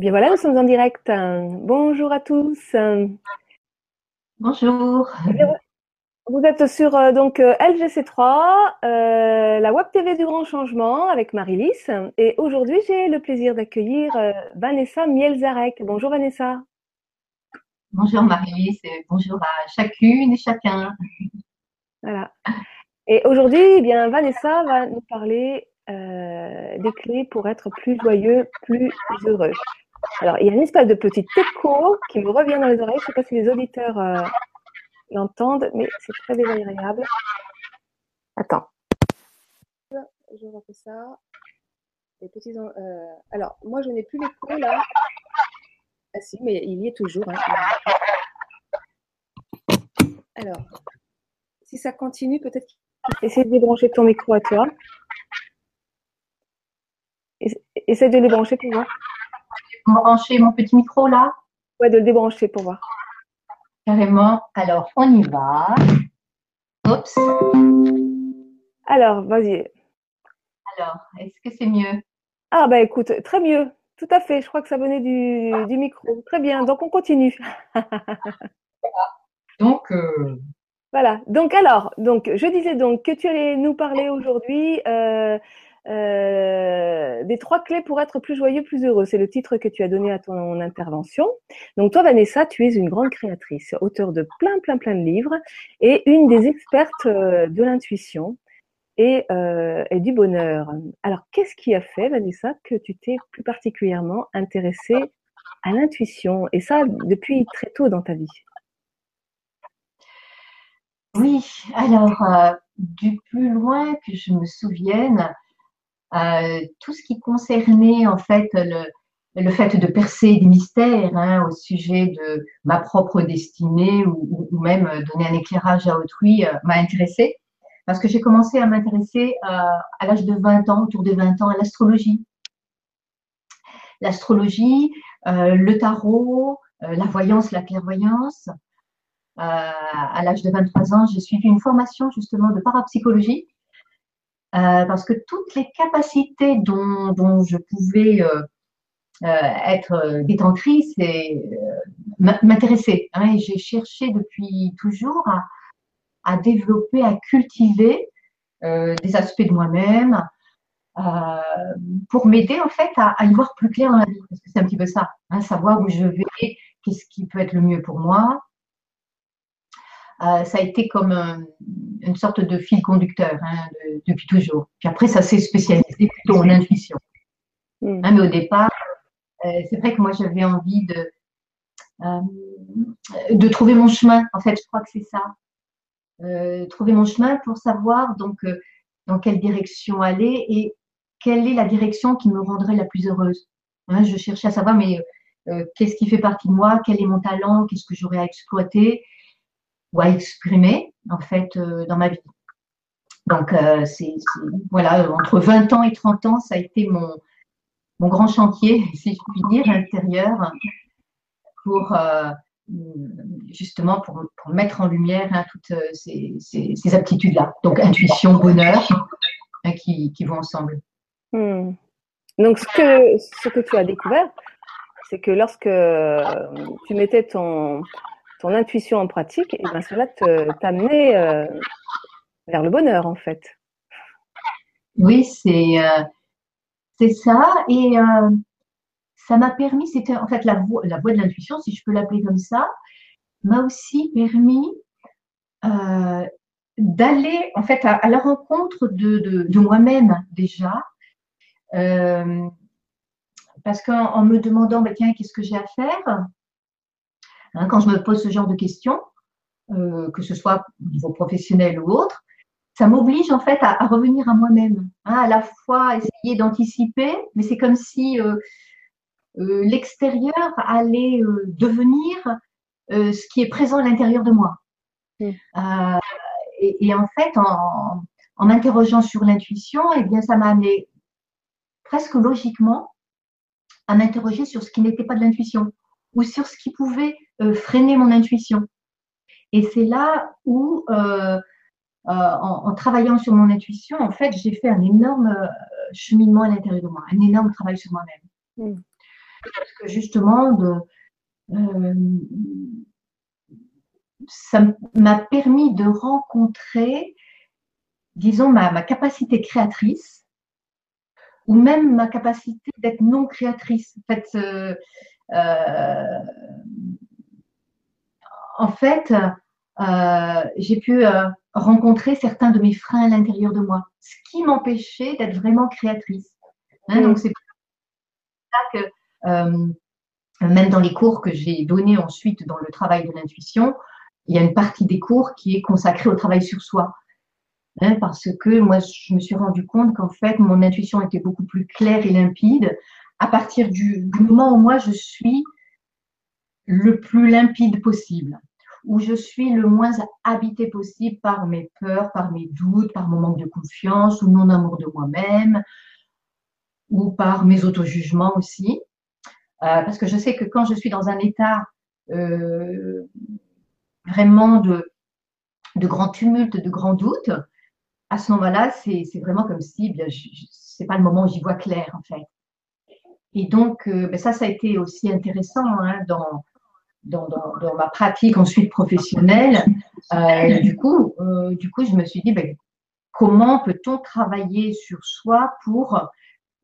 Bien voilà, nous sommes en direct. Bonjour à tous. Bonjour. Vous êtes sur euh, donc euh, LGC3, euh, la Web TV du Grand Changement avec Marie-Lys. Et aujourd'hui, j'ai le plaisir d'accueillir Vanessa Mielzarek. Bonjour Vanessa. Bonjour Marie-Lys et bonjour à chacune et chacun. Voilà. Et aujourd'hui, eh bien Vanessa va nous parler des clés pour être plus joyeux, plus heureux. Alors, il y a une espèce de petit écho qui me revient dans les oreilles. Je ne sais pas si les auditeurs l'entendent, mais c'est très désagréable. Attends. Je refais ça. Les petits, euh, alors, moi, je n'ai plus l'écho là. Ah si, mais il y est toujours. Hein. Alors, si ça continue, peut-être. Essaye de débrancher ton micro à toi. Essaye de le débrancher pour voir. Brancher mon petit micro là Ouais, de le débrancher pour voir. Carrément. Alors, on y va. Oups. Alors, vas-y. Alors, est-ce que c'est mieux? Ah, bah écoute, très mieux. Tout à fait. Je crois que ça venait du, micro. Très bien. Donc, on continue. donc. Euh, voilà. Donc, alors, donc, je disais donc que tu allais nous parler aujourd'hui. Euh, euh, des trois clés pour être plus joyeux, plus heureux. C'est le titre que tu as donné à ton intervention. Donc toi, Vanessa, tu es une grande créatrice, auteur de plein, plein, plein de livres et une des expertes euh, de l'intuition euh, et, du bonheur. Alors, qu'est-ce qui a fait, Vanessa, que tu t'es plus particulièrement intéressée à l'intuition et ça depuis très tôt dans ta vie? Oui, alors, du plus loin que je me souvienne, euh, tout ce qui concernait en fait le, le fait de percer des mystères hein, au sujet de ma propre destinée ou, ou, même donner un éclairage à autrui euh, m'a intéressé parce que j'ai commencé à m'intéresser euh, à l'âge de 20 ans, autour de 20 ans, à l'astrologie. L'astrologie, euh, le tarot, la voyance, la clairvoyance. à l'âge de 23 ans, j'ai suivi une formation justement de parapsychologie euh, parce que toutes les capacités dont, je pouvais euh, euh être détentrice et m'intéresser. Hein, j'ai cherché depuis toujours à, développer, à cultiver des aspects de moi-même pour m'aider en fait à, à, y voir plus clair dans la vie. Parce que c'est un petit peu ça, hein, savoir où je vais, qu'est-ce qui peut être le mieux pour moi, euh, ça a été comme une sorte de fil conducteur hein, depuis toujours. Puis après, ça s'est spécialisé plutôt en intuition. Mm. Hein, mais au départ, euh, c'est vrai que moi, j'avais envie de, euh, de trouver mon chemin. En fait, je crois que c'est ça. trouver mon chemin pour savoir donc dans quelle direction aller et quelle est la direction qui me rendrait la plus heureuse. Hein, je cherchais à savoir, mais qu'est-ce qui fait partie de moi, quel est mon talent, qu'est-ce que j'aurais à exploiter, ou à exprimer en fait euh, dans ma vie. Donc euh, c'est voilà entre 20 ans et 30 ans, ça a été mon mon grand chantier, si je puis dire, intérieur pour euh, justement pour, mettre en lumière hein, toutes ces, ces, ces aptitudes-là. Donc intuition, bonheur, hein, qui, qui, vont ensemble. Hmm. Donc ce que, ce que tu as découvert, c'est que lorsque tu mettais ton, ton intuition en pratique, et ben cela t'amener euh, vers le bonheur en fait. Oui, c'est euh, c'est ça. Et euh, ça m'a permis, c'était en fait la voie, la de l'intuition, si je peux l'appeler comme ça, m'a aussi permis d'aller en fait à, la rencontre de, de, moi-même déjà. parce qu'en me demandant, tiens, qu'est-ce que j'ai à faire? Hein, quand je me pose ce genre de questions, euh, que ce soit au niveau professionnel ou autre, ça m'oblige en fait à, revenir à moi-même, hein, à la fois essayer d'anticiper, mais c'est comme si euh, euh, l'extérieur allait devenir ce qui est présent à l'intérieur de moi. Mmh. Et, en fait, en, en m'interrogeant sur l'intuition, eh bien, ça m'a amené presque logiquement à m'interroger sur ce qui n'était pas de l'intuition ou sur ce qui pouvait freiner mon intuition. Et c'est là où, euh, euh, en, travaillant sur mon intuition, en fait, j'ai fait un énorme cheminement à l'intérieur de moi, un énorme travail sur moi-même. parce que justement, de, euh, ça m'a permis de rencontrer, disons, ma, capacité créatrice ou même ma capacité d'être non créatrice. En fait, euh, euh, en fait j'ai pu rencontrer certains de mes freins à l'intérieur de moi, ce qui m'empêchait d'être vraiment créatrice. Hein, donc, c'est pour ça que même dans les cours que j'ai donnés ensuite dans le travail de l'intuition, il y a une partie des cours qui est consacrée au travail sur soi. Hein, parce que moi, je me suis rendu compte qu'en fait, mon intuition était beaucoup plus claire et limpide à partir du, du moment où moi, je suis le plus limpide possible, où je suis le moins habité possible par mes peurs, par mes doutes, par mon manque de confiance ou non amour de moi-même, ou par mes auto-jugements aussi. Euh, parce que je sais que quand je suis dans un état euh, vraiment de, de grand tumulte, de grand doute, à ce moment-là, c'est vraiment comme si ce c'est pas le moment où j'y vois clair en fait. Et donc, euh, ben ça, ça a été aussi intéressant hein, dans, dans, dans, ma pratique ensuite professionnelle. du, coup, du coup, je me suis dit, ben, comment peut-on travailler sur soi pour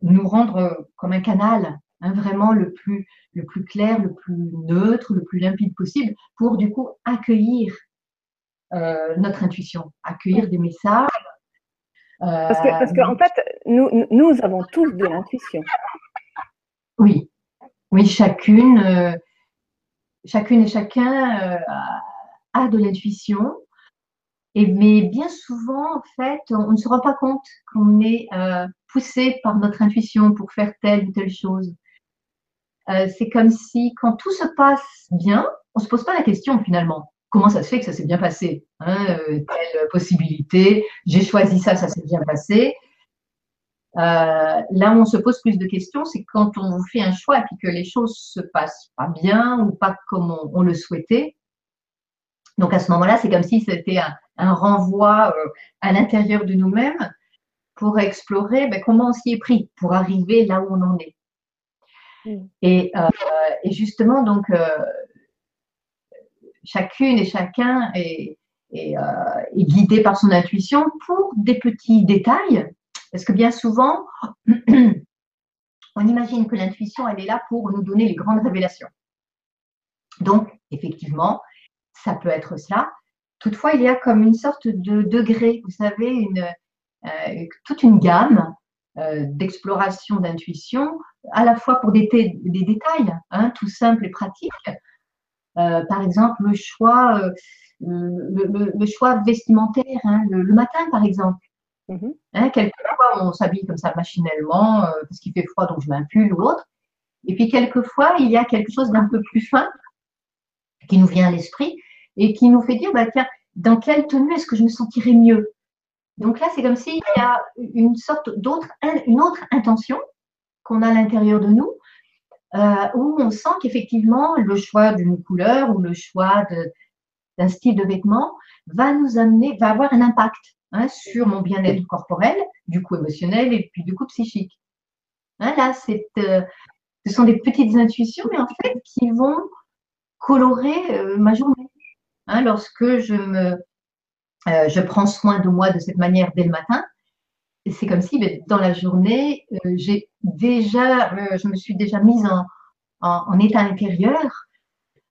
nous rendre comme un canal Hein, vraiment le plus, le plus clair, le plus neutre, le plus limpide possible, pour du coup accueillir euh, notre intuition, accueillir des messages. parce que, parce qu'en en fait, nous, nous avons tous de l'intuition. Oui, oui, chacune, euh, chacune et chacun euh, a de l'intuition. Et, mais bien souvent, en fait, on ne se rend pas compte qu'on est poussé par notre intuition pour faire telle ou telle chose. Euh, c'est comme si quand tout se passe bien, on se pose pas la question finalement. Comment ça se fait que ça s'est bien passé hein, euh, Telle possibilité, j'ai choisi ça, ça s'est bien passé. Euh, là où on se pose plus de questions, c'est quand on fait un choix et puis que les choses se passent pas bien ou pas comme on, le souhaitait. Donc à ce moment-là, c'est comme si c'était un, renvoi à l'intérieur de nous-mêmes pour explorer ben, comment on s'y est pris pour arriver là où on en est. Mm. Euh, et, justement, donc, euh, chacune et chacun est, est, euh, est, guidé par son intuition pour des petits détails. Parce que bien souvent, on imagine que l'intuition, elle est là pour nous donner les grandes révélations. Donc, effectivement, ça peut être cela. Toutefois, il y a comme une sorte de degré, vous savez, une, toute une gamme d'exploration d'intuition à la fois pour des, détails, hein, tout simples et pratiques. Euh, par exemple, le choix, euh, le, choix vestimentaire, hein, le, matin, par exemple. Mm-hmm. Hein, quelquefois, on s'habille comme ça machinalement euh, parce qu'il fait froid, donc je mets un pull ou autre. Et puis, quelquefois, il y a quelque chose d'un peu plus fin qui nous vient à l'esprit et qui nous fait dire, bah, tiens, dans quelle tenue est-ce que je me sentirais mieux? Donc là, c'est comme s'il y a une sorte d'autre, une autre intention qu'on a à l'intérieur de nous, euh, où on sent qu'effectivement le choix d'une couleur ou le choix d'un style de vêtement va nous amener, va avoir un impact hein, sur mon bien-être corporel, du coup émotionnel et puis du coup psychique. Hein, là, euh, ce sont des petites intuitions, mais en fait qui vont colorer euh, ma journée. Hein, lorsque je me, je prends soin de moi de cette manière dès le matin, c'est comme si ben, dans la journée, euh, j'ai déjà, euh, je me suis déjà mise en, état intérieur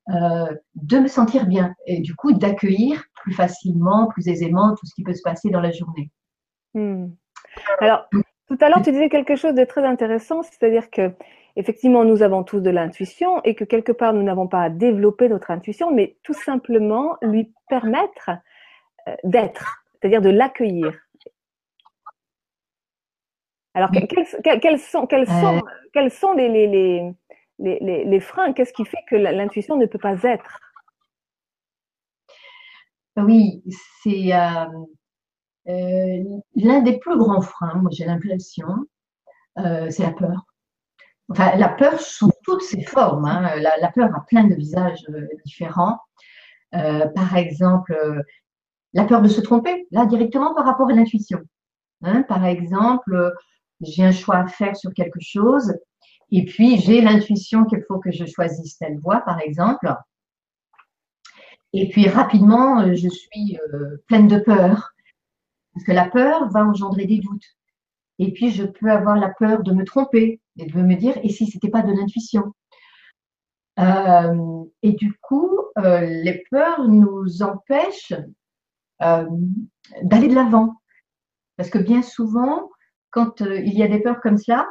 euh, de me sentir bien et du coup d'accueillir plus facilement, plus aisément tout ce qui peut se passer dans la journée. Hmm. Alors, tout à l'heure, tu disais quelque chose de très intéressant, c'est-à-dire que effectivement, nous avons tous de l'intuition et que quelque part, nous n'avons pas à développer notre intuition, mais tout simplement lui permettre d'être, c'est-à-dire de l'accueillir. Alors, quels, sont, quels sont, quels sont les, les, les, les freins? Qu'est-ce qui fait que l'intuition ne peut pas être? Oui, c'est euh, euh, l'un des plus grands freins, moi j'ai l'impression, euh, c'est la peur. Enfin, la peur sous toutes ses formes. Hein. La, peur a plein de visages différents. par exemple, la peur de se tromper, là directement par rapport à l'intuition. Hein. par exemple, j'ai un choix à faire sur quelque chose Et puis, j'ai l'intuition qu'il faut que je choisisse telle voie, par exemple. Et puis, rapidement, euh, je suis euh, pleine de peur. Parce que la peur va engendrer des doutes. Et puis, je peux avoir la peur de me tromper et de me dire, et si ce n'était pas de l'intuition? Euh, Et du coup, les peurs nous empêchent d'aller de l'avant. Parce que bien souvent, quand il y a des peurs comme cela,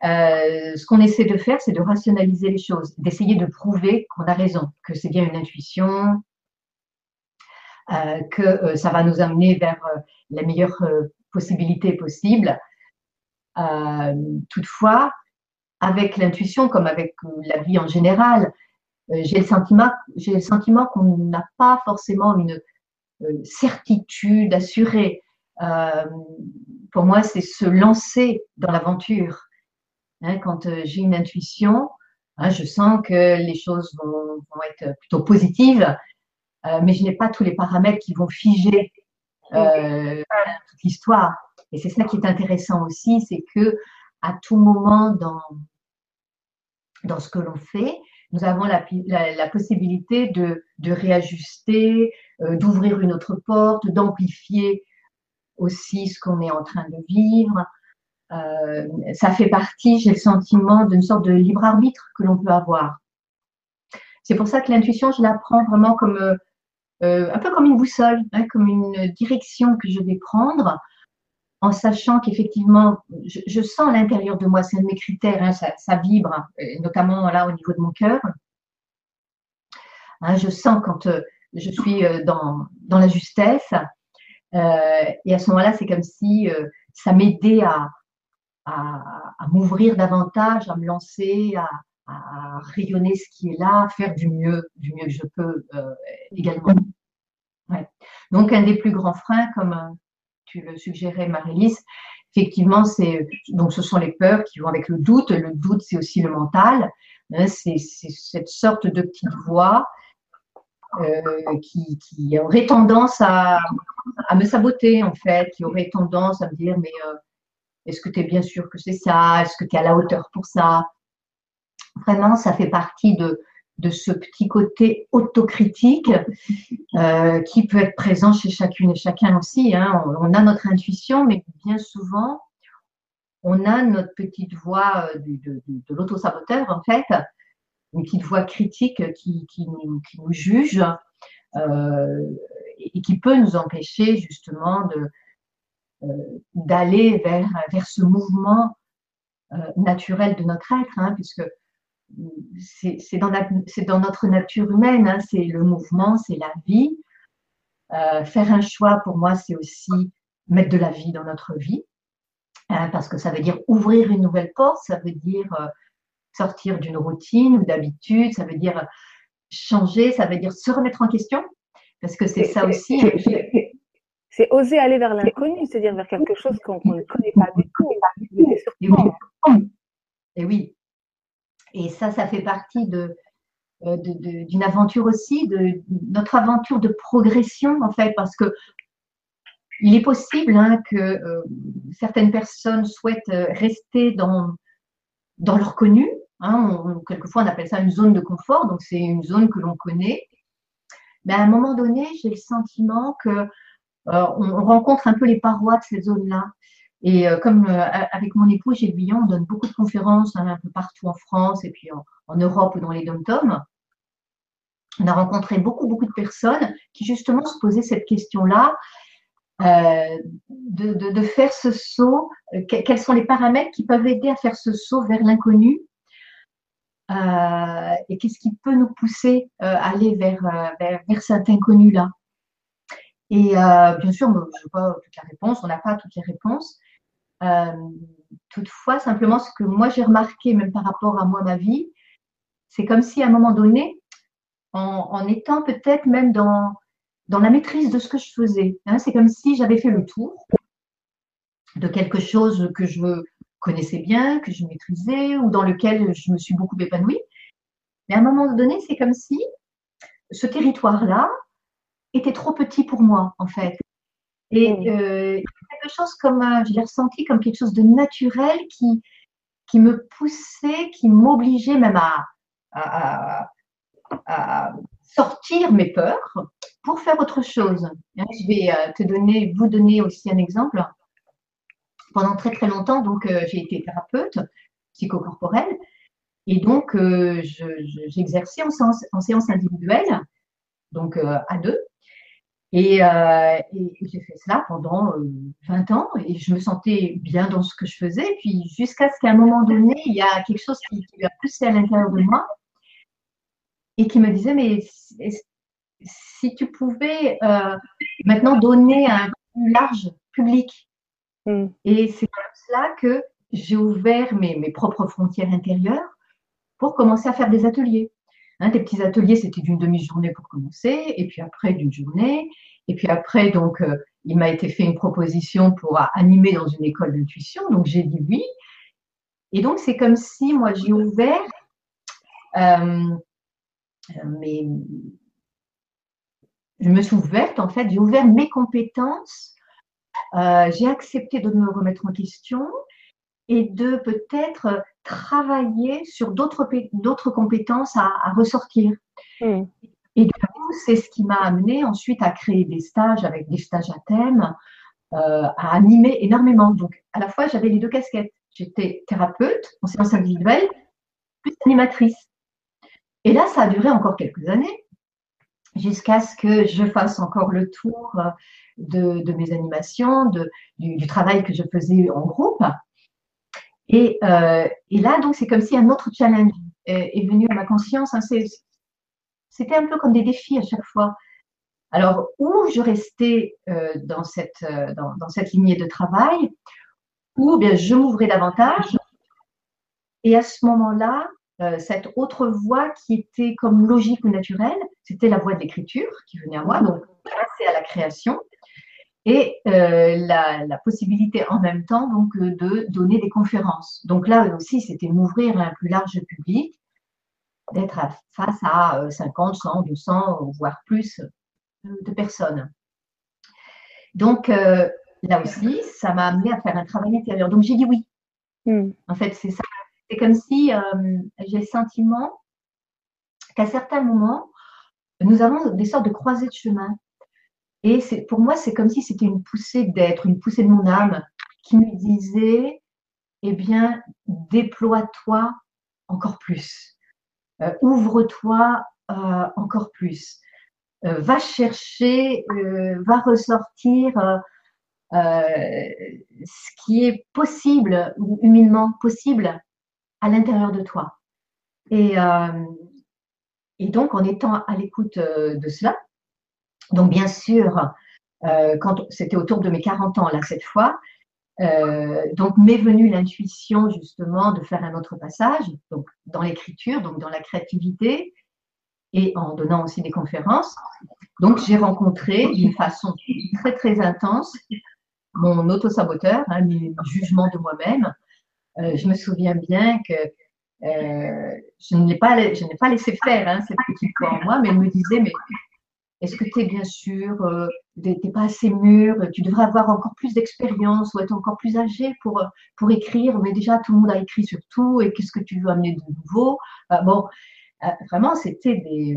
ce qu'on essaie de faire, c'est de rationaliser les choses, d'essayer de prouver qu'on a raison, que c'est bien une intuition, que euh, ça va nous amener vers la meilleure possibilité possible. toutefois, avec l'intuition, comme avec la vie en général, j'ai le sentiment, qu'on n'a pas forcément une certitude assurée. pour moi, c'est se lancer dans l'aventure. Hein, quand euh, j'ai une intuition, hein, je sens que les choses vont, être plutôt positives, euh, mais je n'ai pas tous les paramètres qui vont figer euh, toute l'histoire. Et c'est ça qui est intéressant aussi, c'est que à tout moment dans, dans ce que l'on fait, nous avons la, possibilité de, de réajuster, d'ouvrir une autre porte, d'amplifier aussi ce qu'on est en train de vivre. Euh, ça fait partie, j'ai le sentiment, d'une sorte de libre arbitre que l'on peut avoir. C'est pour ça que l'intuition, je la prends vraiment comme euh, euh, un peu comme une boussole, hein, comme une direction que je vais prendre, en sachant qu'effectivement, je, sens à l'intérieur de moi, c'est un de mes critères, hein, ça, vibre, notamment là au niveau de mon cœur. Hein, je sens quand je suis dans, dans la justesse, et à ce moment-là, c'est comme si ça m'aidait à, à, m'ouvrir davantage, à me lancer, à, rayonner ce qui est là, faire du mieux, du mieux que je peux euh, également. Donc, un des plus grands freins, comme euh, tu le suggérais, Marie-Lise, effectivement, c'est donc ce sont les peurs qui vont avec le doute. Le doute, c'est aussi le mental. Hein, c'est cette sorte de petite voix euh, qui, qui, aurait tendance à, à, me saboter, en fait, qui aurait tendance à me dire, mais est-ce que tu es bien sûr que c'est ça? Est-ce que tu es à la hauteur pour ça? Vraiment, ça fait partie de, de ce petit côté autocritique euh, qui peut être présent chez chacune et chacun aussi. Hein. On, a notre intuition, mais bien souvent, on a notre petite voix euh, de, de, l'auto-saboteur, en fait, une petite voix critique qui, qui, nous, juge euh, et qui peut nous empêcher justement de, d'aller vers, vers ce mouvement naturel de notre être, hein, puisque c'est dans, dans, notre nature humaine, hein, c'est le mouvement, c'est la vie. Euh, faire un choix, pour moi, c'est aussi mettre de la vie dans notre vie, hein, parce que ça veut dire ouvrir une nouvelle porte, ça veut dire sortir d'une routine ou d'habitude, ça veut dire changer, ça veut dire se remettre en question, parce que c'est ça aussi c'est oser aller vers l'inconnu, c'est-à-dire vers quelque chose qu'on ne connaît pas du tout. Et oui. Et ça, ça fait partie de, euh, d'une aventure aussi, de notre aventure de progression en fait, parce que il est possible hein, que euh, certaines personnes souhaitent euh, rester dans, dans leur connu. Hein, quelquefois, on appelle ça une zone de confort, donc c'est une zone que l'on connaît. Mais à un moment donné, j'ai le sentiment que on, rencontre un peu les parois de cette zone-là. Et euh, comme euh, avec mon époux Gilles Billon, on donne beaucoup de conférences hein, un peu partout en France et puis en, Europe ou dans les dom-toms, on a rencontré beaucoup, beaucoup de personnes qui justement se posaient cette question-là, de, faire ce saut, quels sont les paramètres qui peuvent aider à faire ce saut vers l'inconnu et qu'est-ce qui peut nous pousser à aller vers, vers, cet inconnu-là. Et euh, bien sûr, je n'ai pas toutes les réponses, on n'a pas toutes les réponses. Euh, toutefois, simplement, ce que moi j'ai remarqué, même par rapport à moi, ma vie, c'est comme si à un moment donné, en, étant peut-être même dans, dans la maîtrise de ce que je faisais, hein, c'est comme si j'avais fait le tour de quelque chose que je connaissais bien, que je maîtrisais ou dans lequel je me suis beaucoup épanouie. Mais à un moment donné, c'est comme si ce territoire-là, était trop petit pour moi, en fait. Et euh, quelque chose comme, je l'ai ressenti comme quelque chose de naturel qui, qui me poussait, qui m'obligeait même à, sortir mes peurs pour faire autre chose. Je vais euh, te donner, vous donner aussi un exemple. Pendant très très longtemps, donc euh, j'ai été thérapeute psychocorporelle et donc j'exerçais en séance, en séance individuelle, donc à deux. Et, j'ai fait cela pendant 20 ans et je me sentais bien dans ce que je faisais. Puis jusqu'à ce qu'à un moment donné, il y a quelque chose qui, qui a poussé à l'intérieur de moi et qui me disait, mais si tu pouvais euh, maintenant donner un plus large public. Mm. Et c'est comme cela que j'ai ouvert mes, mes, propres frontières intérieures pour commencer à faire des ateliers. Hein, des petits ateliers, c'était d'une demi-journée pour commencer, et puis après d'une journée, et puis après, donc, euh, il m'a été fait une proposition pour animer dans une école d'intuition, donc j'ai dit oui. Et donc, c'est comme si moi, j'ai ouvert euh, mais je me suis ouverte, en fait, j'ai ouvert mes compétences, euh, j'ai accepté de me remettre en question et de peut-être travailler sur d'autres compétences à, ressortir. Hmm. Et du coup, c'est ce qui m'a amené ensuite à créer des stages avec des stages à thème, euh, à animer énormément. Donc, à la fois, j'avais les deux casquettes. J'étais thérapeute en séance individuelle, plus animatrice. Et là, ça a duré encore quelques années, jusqu'à ce que je fasse encore le tour de, mes animations, du, travail que je faisais en groupe. Et, euh, là, donc, c'est comme si un autre challenge est, venu à ma conscience. Hein. C'était un peu comme des défis à chaque fois. Alors, où je restais euh, dans, cette, dans, cette lignée de travail, ou bien je m'ouvrais davantage. Et à ce moment-là, euh, cette autre voie qui était comme logique ou naturelle, c'était la voie de l'écriture qui venait à moi, donc passer à la création, et euh, la, possibilité en même temps donc euh, de donner des conférences. Donc là aussi, c'était m'ouvrir à un plus large public, d'être face à 50, 100, 200, voire plus de personnes. Donc là aussi, ça m'a amené à faire un travail intérieur. Donc j'ai dit oui. Hmm. En fait, c'est ça c'est comme si euh, j'ai le sentiment qu'à certains moments, nous avons des sortes de croisées de chemin. Et pour moi, c'est comme si c'était une poussée d'être, une poussée de mon âme qui me disait, eh bien, déploie-toi encore plus. Euh, ouvre-toi euh, encore plus. va chercher, va ressortir ce qui est possible, humainement possible, à l'intérieur de toi. Et, euh, donc, en étant à l'écoute euh, de cela, donc bien sûr, euh, quand c'était autour de mes 40 ans, là, cette fois, donc m'est venue l'intuition justement de faire un autre passage, donc dans l'écriture, donc dans la créativité, et en donnant aussi des conférences. Donc j'ai rencontré d'une façon très très intense mon auto-saboteur, hein, mes jugements de moi-même, euh, je me souviens bien que euh, je ne l'ai pas, je n'ai pas laissé faire hein, cette petite voix en moi, mais elle me disait, mais est-ce que tu es bien sûr, euh, tu n'es pas assez mûr, tu devrais avoir encore plus d'expérience ou être encore plus âgé pour, pour écrire, mais déjà tout le monde a écrit sur tout, et qu'est-ce que tu veux amener de nouveau? Bon, vraiment, c'était des,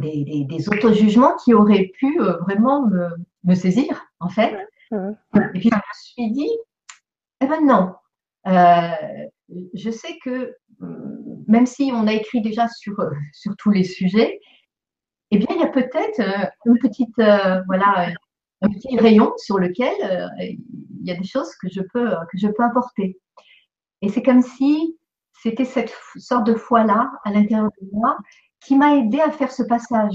des, des, des auto-jugements qui auraient pu vraiment me, me, saisir, en fait. Et puis, je me suis dit, eh ben non. Euh, je sais que même si on a écrit déjà sur, euh, sur tous les sujets, eh bien, il y a peut-être euh, une petite, voilà, un petit rayon sur lequel il y a des choses que je peux, que je peux apporter. Et c'est comme si c'était cette sorte de foi-là à l'intérieur de moi qui m'a aidé à faire ce passage.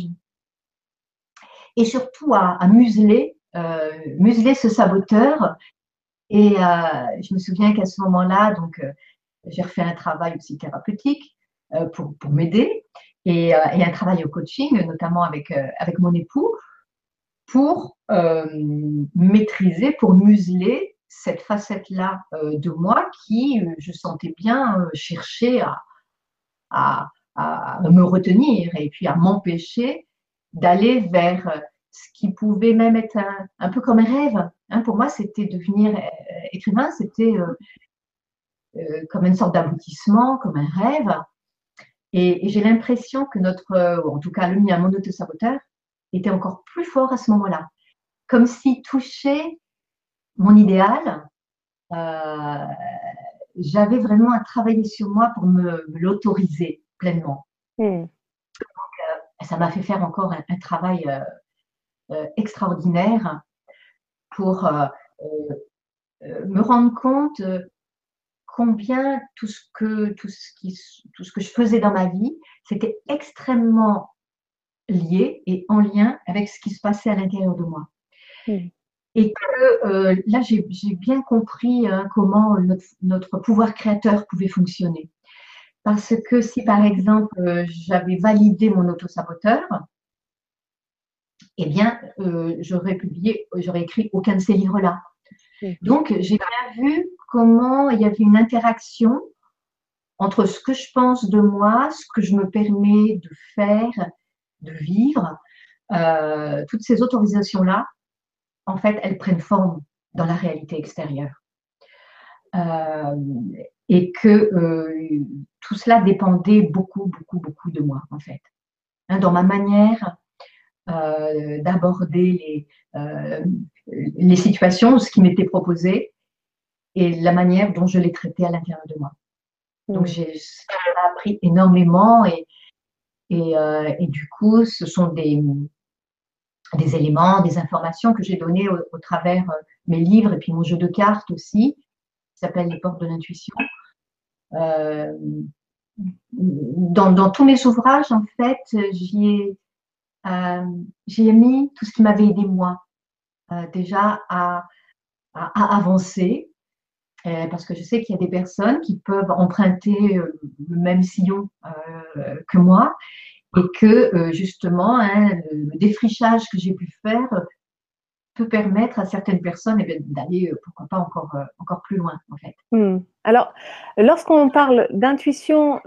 Et surtout à, museler, museler ce saboteur et euh, je me souviens qu'à ce moment-là, donc, euh, j'ai refait un travail aussi thérapeutique euh, pour, pour m'aider et, un travail au coaching, notamment avec, avec mon époux, pour maîtriser, pour museler cette facette-là de moi qui, je sentais bien chercher à, à, me retenir et puis à m'empêcher d'aller vers ce qui pouvait même être un, peu comme un rêve. Hein. pour moi, c'était devenir euh, écrivain, c'était euh, comme une sorte d'aboutissement, comme un rêve. Et, j'ai l'impression que notre, en tout cas le mien, mon auto-saboteur, était encore plus fort à ce moment-là. Comme s'il touchait mon idéal, euh, j'avais vraiment à travailler sur moi pour me, l'autoriser pleinement. Hmm. Euh, ça m'a fait faire encore un, travail euh, extraordinaire pour me rendre compte combien tout ce que tout ce qui tout ce que je faisais dans ma vie, c'était extrêmement lié et en lien avec ce qui se passait à l'intérieur de moi. Hmm. Et que euh, là, j'ai bien compris hein, comment notre, pouvoir créateur pouvait fonctionner. Parce que si, par exemple, euh, j'avais validé mon autosaboteur, eh bien, euh, j'aurais publié, j'aurais écrit aucun de ces livres-là. Hmm. Donc, j'ai bien vu comment il y avait une interaction entre ce que je pense de moi, ce que je me permets de faire, de vivre, euh, toutes ces autorisations-là, en fait, elles prennent forme dans la réalité extérieure. Euh, et que euh, tout cela dépendait beaucoup, beaucoup, beaucoup de moi, en fait. Hein, dans ma manière d'aborder les, les situations, ce qui m'était proposé, et la manière dont je les traitais à l'intérieur de moi. Donc, j'ai appris énormément et, euh, et, du coup, ce sont des, des éléments, des informations que j'ai données au, travers euh, mes livres et puis mon jeu de cartes aussi, qui s'appelle Les portes de l'intuition. Euh, dans, dans, tous mes ouvrages, en fait, j'y ai, ai, mis tout ce qui m'avait aidé moi, déjà à, à, avancer, parce que je sais qu'il y a des personnes qui peuvent emprunter le même sillon que moi et que euh, justement hein, le, défrichage que j'ai pu faire peut permettre à certaines personnes eh d'aller euh, pourquoi pas encore, euh, encore plus loin en fait. Hmm. Alors, lorsqu'on parle d'intuition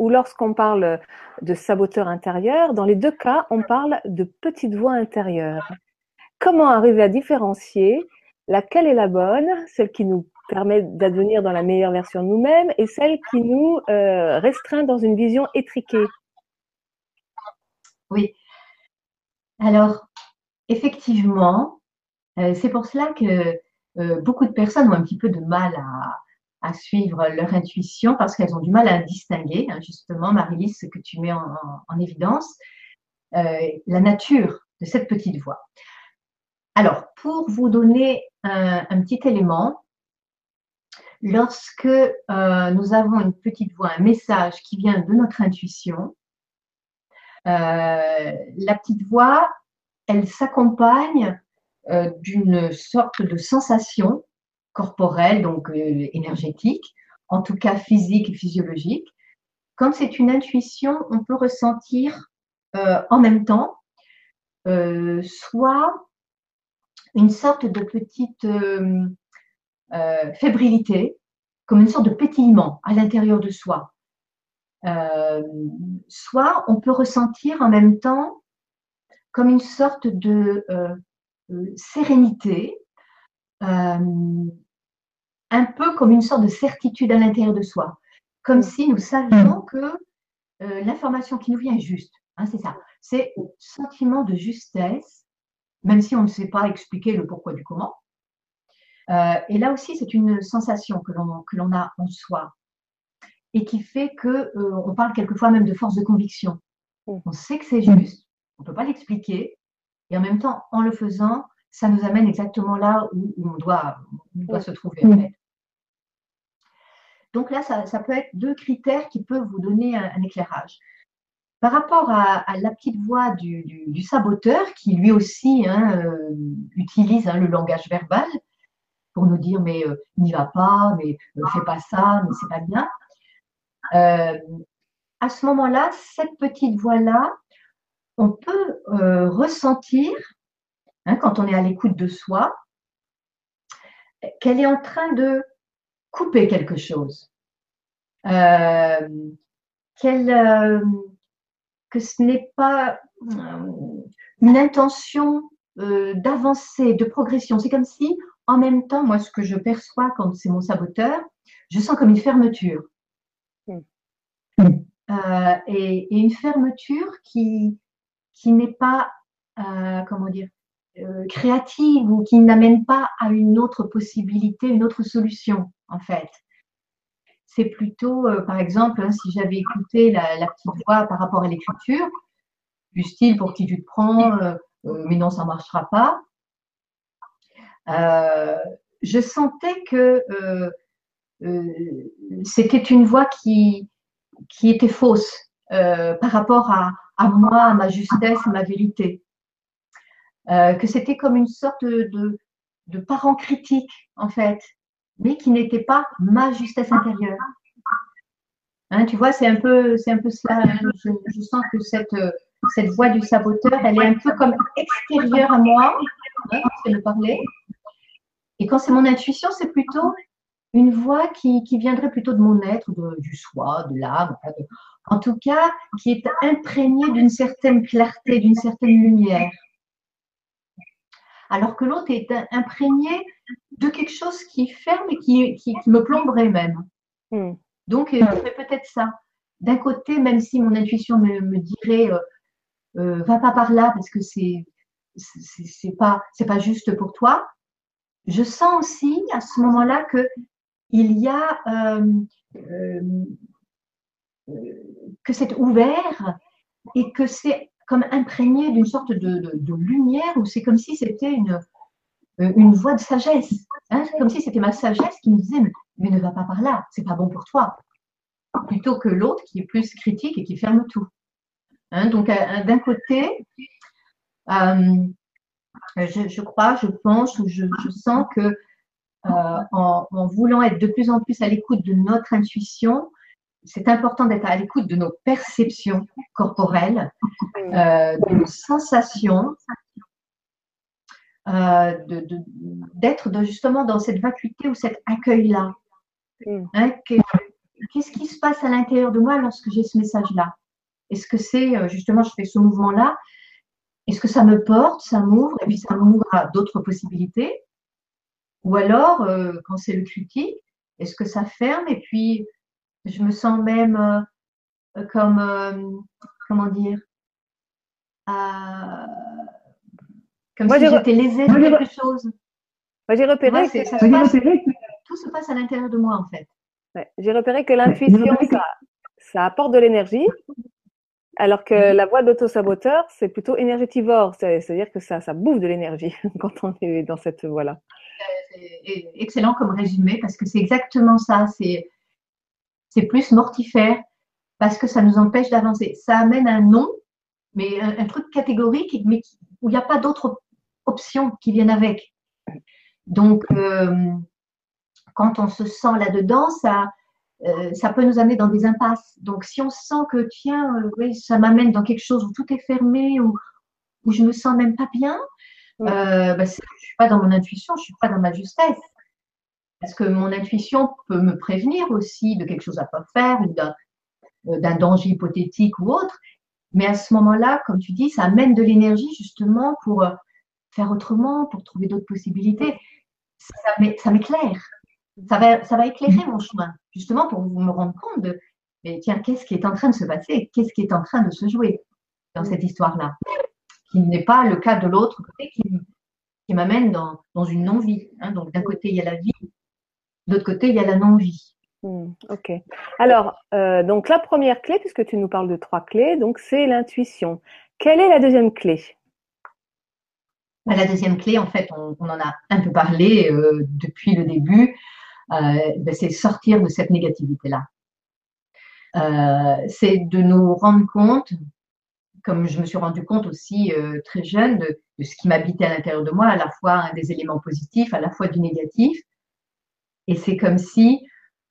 ou lorsqu'on parle de saboteur intérieur, dans les deux cas, on parle de petite voix intérieure. Comment arriver à différencier laquelle est la bonne, celle qui nous permet d'advenir dans la meilleure version de nous-mêmes et celle qui nous restreint dans une vision étriquée oui. Alors, effectivement, euh, c'est pour cela que euh, beaucoup de personnes ont un petit peu de mal à, suivre leur intuition parce qu'elles ont du mal à distinguer, hein, justement, Marie-Lise, ce que tu mets en, évidence, euh, la nature de cette petite voix. Alors, pour vous donner un, petit élément, lorsque nous avons une petite voix, un message qui vient de notre intuition, euh, la petite voix, elle s'accompagne euh, d'une sorte de sensation corporelle, donc euh, énergétique, en tout cas physique et physiologique. Quand c'est une intuition, on peut ressentir en même temps soit une sorte de petite fébrilité, comme une sorte de pétillement à l'intérieur de soi. Euh, soit on peut ressentir en même temps comme une sorte de euh, euh, sérénité, un peu comme une sorte de certitude à l'intérieur de soi, comme mm. si nous savions mm. que l'information qui nous vient est juste. Hein, c'est ça. C'est sentiment de justesse, même si on ne sait pas expliquer le pourquoi du comment. Et là aussi, c'est une sensation que l'on a en soi et qui fait que euh, on parle quelquefois même de force de conviction. Mm. On sait que c'est mm. juste, on ne peut pas l'expliquer, et en même temps, en le faisant, ça nous amène exactement là où, on doit, doit mm. se trouver en fait. Donc là, ça, peut être deux critères qui peuvent vous donner un, éclairage. Par rapport à, la petite voix du, saboteur, qui lui aussi hein, euh, utilise hein, le langage verbal pour nous dire mais euh, n'y va pas, mais ne fais pas ça, mais c'est pas bien. Euh, à ce moment-là, cette petite voix-là, on peut euh, ressentir, hein, quand on est à l'écoute de soi, qu'elle est en train de couper quelque chose. Euh, que ce n'est pas une intention d'avancer, de progression. C'est comme si, en même temps, moi, ce que je perçois quand c'est mon saboteur, je sens comme une fermeture. Mm. Euh, et, et, une fermeture qui, qui n'est pas, euh, comment dire, euh, créative ou qui n'amène pas à une autre possibilité, une autre solution, en fait. C'est plutôt, par exemple, hein, si j'avais écouté la, la, petite voix par rapport à l'écriture, du style pour qui tu te prends, mais non, ça ne marchera pas. Je sentais que c'était une voix qui, qui était fausse par rapport à, à, moi, à ma justesse, à ma vérité. que c'était comme une sorte de, de, parent critique, en fait, mais qui n'était pas ma justesse intérieure. Hein, tu vois, c'est un peu, c'est un peu cela. Je, sens que cette, cette voix du saboteur, elle est un peu comme extérieure à moi, hein, me parler. Et quand c'est mon intuition, c'est plutôt une voix qui, qui, viendrait plutôt de mon être, de, du soi, de l'âme, en tout cas, qui est imprégnée d'une certaine clarté, d'une certaine lumière. Alors que l'autre est imprégné de quelque chose qui ferme et qui, qui, qui me plomberait même. Mm. Donc, il ferait peut-être ça. D'un côté, même si mon intuition me, me dirait euh, euh, va pas par là parce que c'est c'est pas c'est pas juste pour toi. Je sens aussi à ce moment-là que il y a euh, euh, que c'est ouvert et que c'est comme imprégné d'une sorte de, lumière ou c'est comme si c'était une une voix de sagesse. Hein, comme si c'était ma sagesse qui me disait mais, ne va pas par là, c'est pas bon pour toi. Plutôt que l'autre qui est plus critique et qui ferme tout. Hein, donc, euh, d'un côté, euh, je, je, crois, je pense ou je, je sens que euh, en, en, voulant être de plus en plus à l'écoute de notre intuition, c'est important d'être à l'écoute de nos perceptions corporelles, euh, de nos sensations, euh, d'être de, justement dans cette vacuité ou cet accueil-là. Hein, Qu'est-ce qui se passe à l'intérieur de moi lorsque j'ai ce message-là? Est-ce que c'est justement, je fais ce mouvement-là Est-ce que ça me porte, ça m'ouvre et puis ça m'ouvre à d'autres possibilités? Ou alors, euh, quand c'est le critique, est-ce que ça ferme et puis je me sens même euh, comme, comment dire, comme si j'étais lésée de quelque chose? Moi, j'ai repéré que ça se passe, tout se passe à l'intérieur de moi en fait. Ouais, j'ai repéré que l'intuition, ça, ça apporte de l'énergie, alors que mhm. la voix d'auto-saboteur, c'est plutôt énergétivore, c'est-à-dire que ça, ça bouffe de l'énergie quand on est dans cette voie-là. Excellent comme résumé, parce que c'est exactement ça, c'est plus mortifère, parce que ça nous empêche d'avancer. Ça amène un non, mais un, truc catégorique, mais où il n'y a pas d'autres options qui viennent avec. Donc, euh, quand on se sent là-dedans, ça, euh, ça peut nous amener dans des impasses. Donc, si on sent que, tiens, euh, oui, ça m'amène dans quelque chose où tout est fermé, où, où je me sens même pas bien, euh, bah, je suis pas dans mon intuition, je suis pas dans ma justesse. Parce que mon intuition peut me prévenir aussi de quelque chose à pas faire, euh, d'un danger hypothétique ou autre. Mais à ce moment-là, comme tu dis, ça amène de l'énergie justement pour faire autrement, pour trouver d'autres possibilités. Ça m'éclaire ça va, ça va éclairer mon chemin, justement pour me rendre compte de, mais tiens, qu'est-ce qui est en train de se passer? Qu'est-ce qui est en train de se jouer dans cette histoire-là? Qui n'est pas le cas de l'autre côté qui, qui m'amène dans, dans, une non-vie. Hein. Donc d'un côté, il y a la vie, de l'autre côté, il y a la non-vie. Hmm, ok. Alors, euh, donc la première clé, puisque tu nous parles de trois clés, donc c'est l'intuition. Quelle est la deuxième clé? Bah, La deuxième clé, en fait, on, on en a un peu parlé euh, depuis le début. Euh, ben, c'est sortir de cette négativité-là. Euh, c'est de nous rendre compte, comme je me suis rendu compte aussi euh, très jeune, de, ce qui m'habitait à l'intérieur de moi, à la fois des éléments positifs, à la fois du négatif. Et c'est comme si,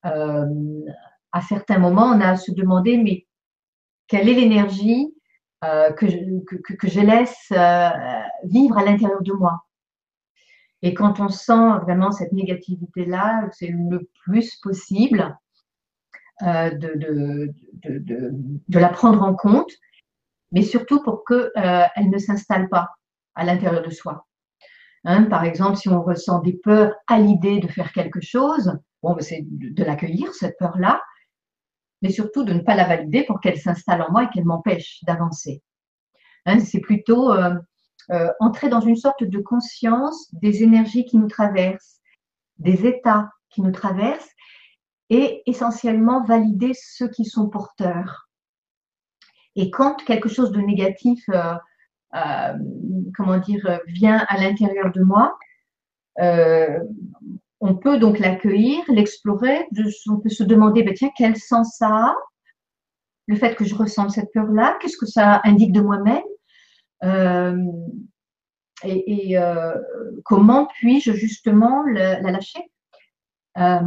à certains moments, on a à se demander, mais quelle est l'énergie que, je, que, que, je laisse vivre à l'intérieur de moi? Et quand on sent vraiment cette négativité-là, c'est le plus possible euh, de, la prendre en compte, mais surtout pour qu'elle euh, ne s'installe pas à l'intérieur de soi. Hein, par exemple, si on ressent des peurs à l'idée de faire quelque chose, bon, c'est de, l'accueillir, cette peur-là, mais surtout de ne pas la valider pour qu'elle s'installe en moi et qu'elle m'empêche d'avancer. Hein, c'est plutôt euh, euh, entrer dans une sorte de conscience des énergies qui nous traversent, des états qui nous traversent, et essentiellement valider ceux qui sont porteurs. Et quand quelque chose de négatif, euh, dire, vient à l'intérieur de moi, on peut donc l'accueillir, l'explorer, on peut se demander, ben, tiens, quel sens ça a? Le fait que je ressente cette peur-là, qu'est-ce que ça indique de moi-même? Euh, Et, euh, comment puis-je justement la, lâcher? Euh,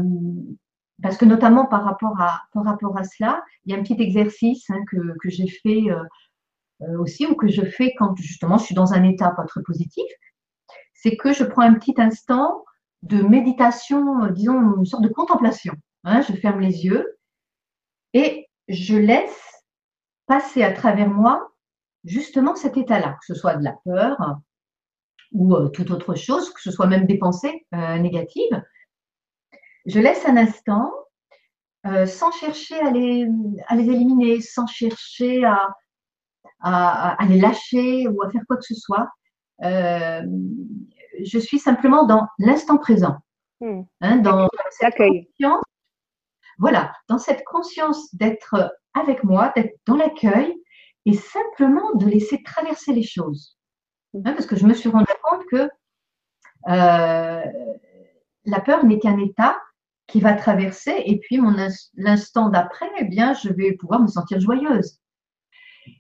Parce que notamment par rapport à, par rapport à cela, il y a un petit exercice hein, que, que j'ai fait aussi, ou que je fais quand justement je suis dans un état pas très positif, c'est que je prends un petit instant de méditation, disons une sorte de contemplation. Hein. je ferme les yeux et je laisse passer à travers moi justement cet état-là, que ce soit de la peur ou euh, toute autre chose, que ce soit même des pensées euh, négatives. Je laisse un instant sans chercher à les, à les, éliminer, sans chercher à, à, les lâcher ou à faire quoi que ce soit je suis simplement dans l'instant présent. Hmm. Hein, dans cette conscience, voilà, dans cette conscience d'être avec moi, d'être dans l'accueil et simplement de laisser traverser les choses. Hmm. Hein, parce que je me suis rendu compte que euh, la peur n'est qu'un état qui va traverser et puis mon l'instant d'après, eh bien, je vais pouvoir me sentir joyeuse.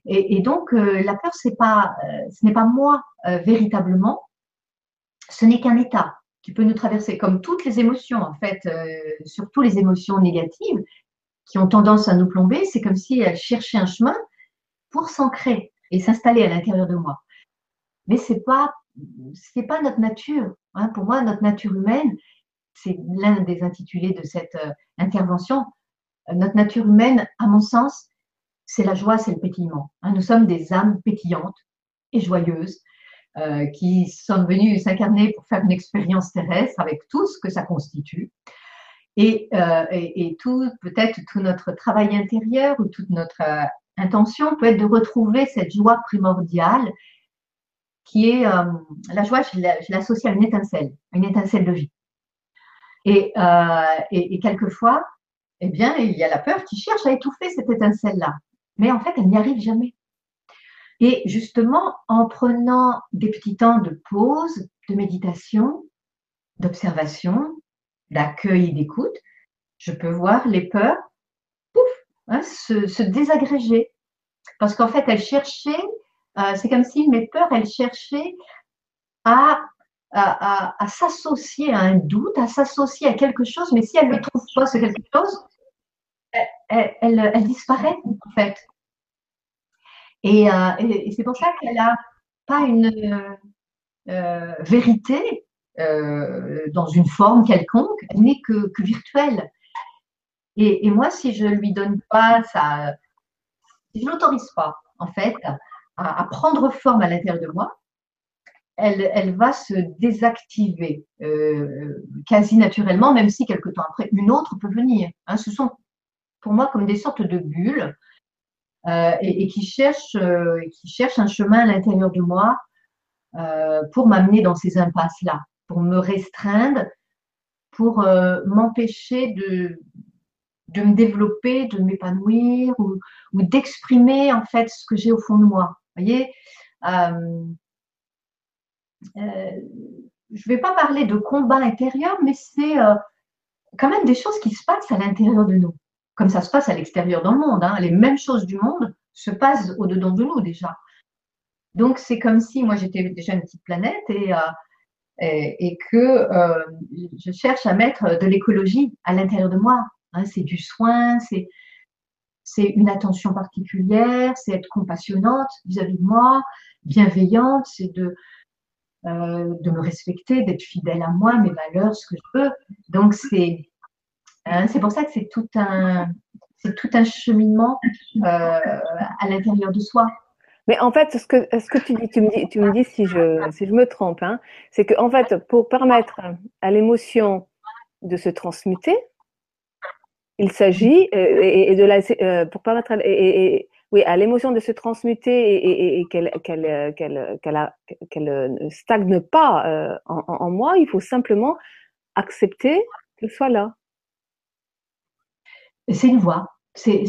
Et, donc, euh, la peur, c'est pas, euh, ce n'est pas moi véritablement, ce n'est qu'un état qui peut nous traverser, comme toutes les émotions, en fait, surtout les émotions négatives qui ont tendance à nous plomber, c'est comme si elles cherchaient un chemin pour s'ancrer et s'installer à l'intérieur de moi. Mais c'est pas pas notre nature. Hein. Pour moi, notre nature humaine, c'est l'un des intitulés de cette euh, intervention. Notre nature humaine, à mon sens, c'est la joie, c'est le pétillement. Hein. Nous sommes des âmes pétillantes et joyeuses euh, qui sont venus s'incarner pour faire une expérience terrestre avec tout ce que ça constitue. Et, euh, et, tout, peut-être tout notre travail intérieur ou toute notre euh, intention peut être de retrouver cette joie primordiale qui est la joie, je l'associe à une étincelle, une étincelle de vie. Et, et, et, quelquefois, eh bien, il y a la peur qui cherche à étouffer cette étincelle-là. Mais en fait, elle n'y arrive jamais. Et justement, en prenant des petits temps de pause, de méditation, d'observation, d'accueil et d'écoute, je peux voir les peurs hein, se, désagréger. Parce qu'en fait, elles cherchaient, euh, c'est comme si mes peurs, elles cherchaient à, à, s'associer à un doute, à s'associer à quelque chose, mais si elles ne trouvent pas ce quelque chose, elles, elles disparaissent en fait. Euh, et, c'est pour ça qu'elle n'a pas une euh, vérité dans une forme quelconque, elle n'est que, virtuelle. Et, moi, si je lui donne pas ça, si je l'autorise pas, en fait, à, prendre forme à l'intérieur de moi, elle, va se désactiver quasi naturellement, même si quelque temps après, une autre peut venir. Hein. ce sont pour moi comme des sortes de bulles euh, et, qui cherche, euh, qui cherche un chemin à l'intérieur de moi euh, pour m'amener dans ces impasses-là, pour me restreindre, pour m'empêcher de, de me développer, de m'épanouir ou, d'exprimer en fait ce que j'ai au fond de moi. Vous voyez, euh, euh, je ne vais pas parler de combat intérieur, mais c'est euh, quand même des choses qui se passent à l'intérieur de nous comme ça se passe à l'extérieur dans le monde. Hein. Les mêmes choses du monde se passent au-dedans de nous déjà. Donc c'est comme si moi j'étais déjà une petite planète et, que je cherche à mettre de l'écologie à l'intérieur de moi. Hein. C'est du soin, c'est c'est une attention particulière, c'est être compassionnante vis-à-vis de moi, bienveillante, c'est de euh, de me respecter, d'être fidèle à moi, mes valeurs, ce que je veux. Donc c'est Hein, c'est pour ça que c'est tout un, c'est tout un cheminement euh, à l'intérieur de soi. Mais en fait, ce que, ce que tu dis, tu me dis, tu me dis si je, si je me trompe, hein, c'est qu'en fait, pour permettre à l'émotion de se transmuter. Il s'agit, euh, et, de la, euh, pour pas mettre, et, oui, à l'émotion de se transmuter et, qu'elle qu'elle qu'elle ne stagne pas en, moi, il faut simplement accepter qu'elle soit là. C'est une voie, c'est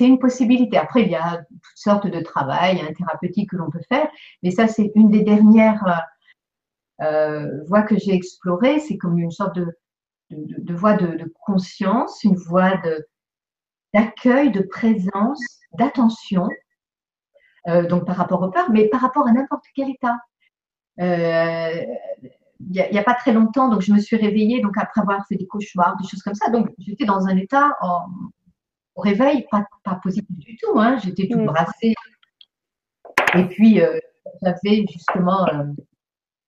une possibilité. Après, il y a toutes sortes de travail hein, thérapeutiques que l'on peut faire, mais ça, c'est une des dernières euh, voies que j'ai explorées. C'est comme une sorte de, de, de voie de, conscience, une voie d'accueil, de, présence, d'attention, euh, donc par rapport au peur, mais par rapport à n'importe quel état. Euh, il n'y a, pas très longtemps, donc je me suis réveillée, donc après avoir fait des cauchemars, des choses comme ça. Donc j'étais dans un état en, au réveil, pas, pas positif du tout. Hein. J'étais tout mm. brassée. Et puis, euh, j'avais justement euh,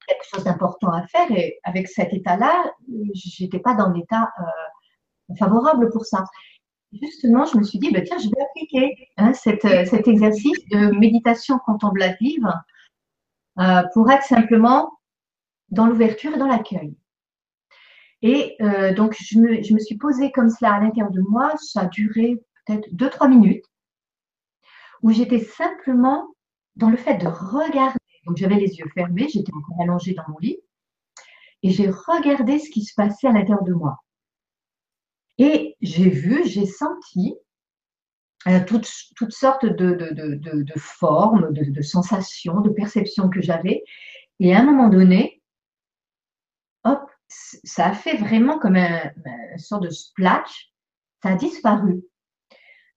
quelque chose d'important à faire. Et avec cet état-là, j'étais pas dans l'état euh, favorable pour ça. Justement, je me suis dit, bah, tiens, je vais appliquer hein, cet, cet, exercice de méditation contemplative pour être simplement dans l'ouverture et dans l'accueil. Et euh, donc, je me, je me, suis posée comme cela à l'intérieur de moi. Ça a duré peut-être deux, trois minutes, où j'étais simplement dans le fait de regarder. Donc, j'avais les yeux fermés, j'étais encore allongée dans mon lit, et j'ai regardé ce qui se passait à l'intérieur de moi. Et j'ai vu, j'ai senti euh, toutes, sortes de, de, de, formes, de, sensations, de perceptions que j'avais. Et à un moment donné, hop, ça a fait vraiment comme un, une sorte de splash, ça a disparu.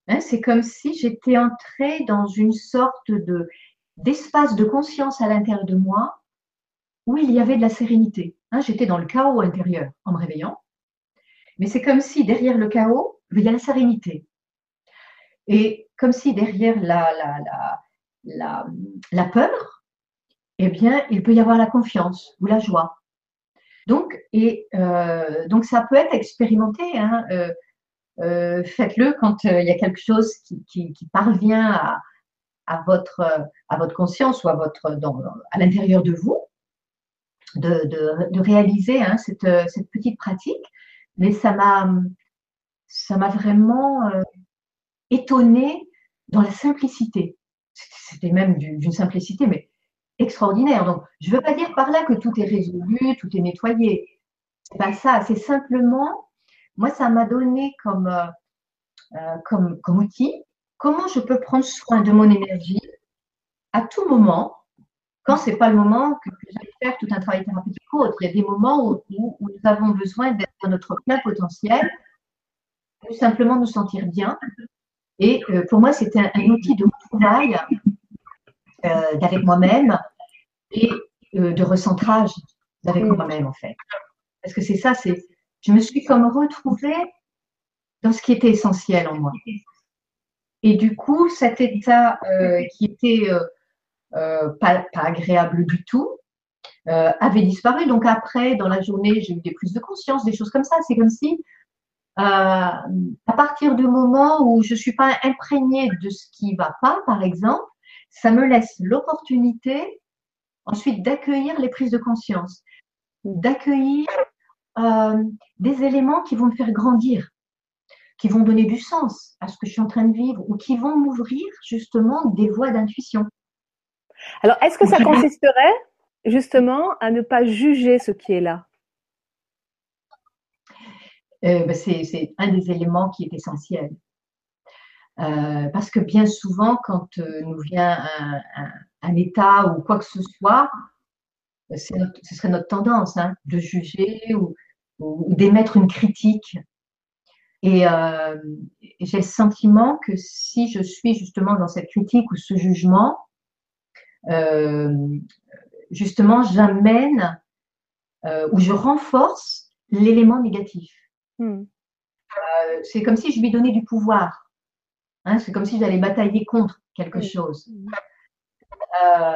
Hein, c'est comme si j'étais entrée dans une sorte de d'espace de conscience à l'intérieur de moi où il y avait de la sérénité. Hein, j'étais dans le chaos intérieur en me réveillant, mais c'est comme si derrière le chaos, il y a la sérénité. Et comme si derrière la, la, la, la, la peur, eh bien, il peut y avoir la confiance ou la joie. Donc, et, euh, donc ça peut être expérimenté. Hein, euh, euh, faites-le quand il y a quelque chose qui, parvient à, à, votre, à votre conscience ou à, votre, à l'intérieur de vous, de, de, réaliser hein, cette, cette, petite pratique. Mais ça m'a, ça m'a vraiment étonnée dans la simplicité. C'était même d'une simplicité, mais extraordinaire. Donc, je ne veux pas dire par là que tout est résolu, tout est nettoyé. C'est pas ça. C'est simplement, moi, ça m'a donné comme, euh, euh, comme, comme outil comment je peux prendre soin de mon énergie à tout moment, quand ce n'est pas le moment que, j'aille faire tout un travail thérapeutique autre. Il y a des moments où, où, nous avons besoin d'être dans notre plein potentiel, tout simplement nous sentir bien. Et euh, pour moi, c'était un, un, outil de travail euh, d'avec moi-même et euh, de recentrage d'avec moi-même en fait. Parce que c'est ça, c'est je me suis comme retrouvée dans ce qui était essentiel en moi. Et du coup, cet état euh, qui était pas, agréable du tout avait disparu. Donc après, dans la journée, j'ai eu des prises de conscience, des choses comme ça. C'est comme si à partir du moment où je ne suis pas imprégnée de ce qui ne va pas, par exemple, ça me laisse l'opportunité ensuite d'accueillir les prises de conscience, d'accueillir euh, des éléments qui vont me faire grandir, qui vont donner du sens à ce que je suis en train de vivre ou qui vont m'ouvrir justement des voies d'intuition. Alors, est-ce que ça consisterait justement à ne pas juger ce qui est là? Euh, ben, C'est un des éléments qui est essentiel. Euh, parce que bien souvent, quand euh, nous vient un, état ou quoi que ce soit, ce serait notre tendance hein, de juger ou, d'émettre une critique. Et, euh, j'ai le sentiment que si je suis justement dans cette critique ou ce jugement, justement, j'amène ou je renforce l'élément négatif. Hmm. c'est comme si je lui donnais du pouvoir. Hein, c'est comme si j'allais batailler contre quelque chose. Euh,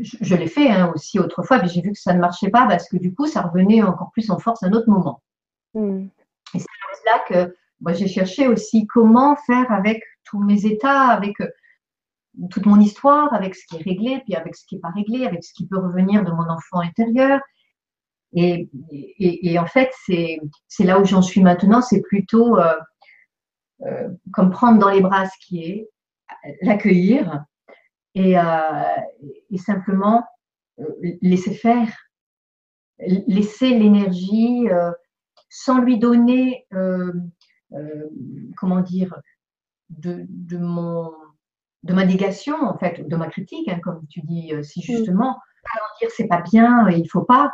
je, l'ai fait hein, aussi autrefois, mais j'ai vu que ça ne marchait pas parce que du coup, ça revenait encore plus en force à un autre moment. Mm. C'est là que moi, j'ai cherché aussi comment faire avec tous mes états, avec euh, toute mon histoire, avec ce qui est réglé, puis avec ce qui n'est pas réglé, avec ce qui peut revenir de mon enfant intérieur. Et, en fait, c'est là où j'en suis maintenant, c'est plutôt euh, euh, comme prendre dans les bras ce qui est, l'accueillir et, simplement laisser faire, laisser l'énergie sans lui donner, comment dire, de, de, mon, de ma négation, en fait, de ma critique, hein, comme tu dis si mm. justement, pas dire c'est pas bien, il faut pas,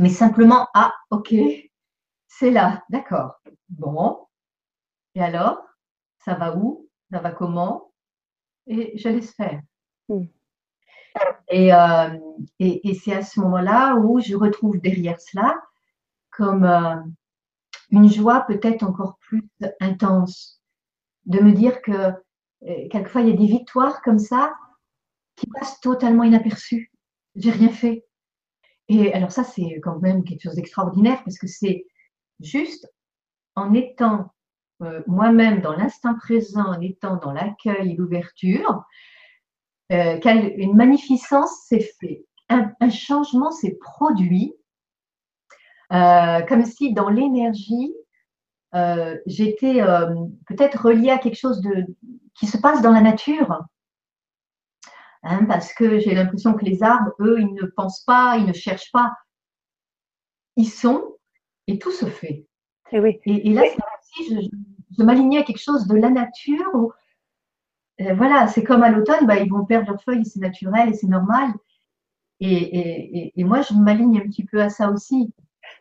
mais simplement, ah, ok, c'est là, d'accord. Bon, et alors, ça va où? Ça va comment? Et je laisse faire. Mm. Euh, et, et, c'est à ce moment-là où je retrouve derrière cela comme euh, une joie peut-être encore plus intense de me dire que euh, quelquefois il y a des victoires comme ça qui passent totalement inaperçues. J'ai rien fait. Et alors ça, c'est quand même quelque chose d'extraordinaire parce que c'est juste en étant euh, moi-même dans l'instant présent, en étant dans l'accueil et l'ouverture, euh, magnificence s'est faite, un, changement s'est produit, euh, comme si dans l'énergie, j'étais peut-être reliée à quelque chose de, qui se passe dans la nature. Hein, parce que j'ai l'impression que les arbres, eux, ils ne pensent pas, ils ne cherchent pas. Ils sont et tout se fait. Eh et, là, je, je m'alignais à quelque chose de la nature. Euh, voilà, c'est comme à l'automne, bah, ils vont perdre leurs feuilles, c'est naturel et c'est normal. Et, moi, je m'aligne un petit peu à ça aussi.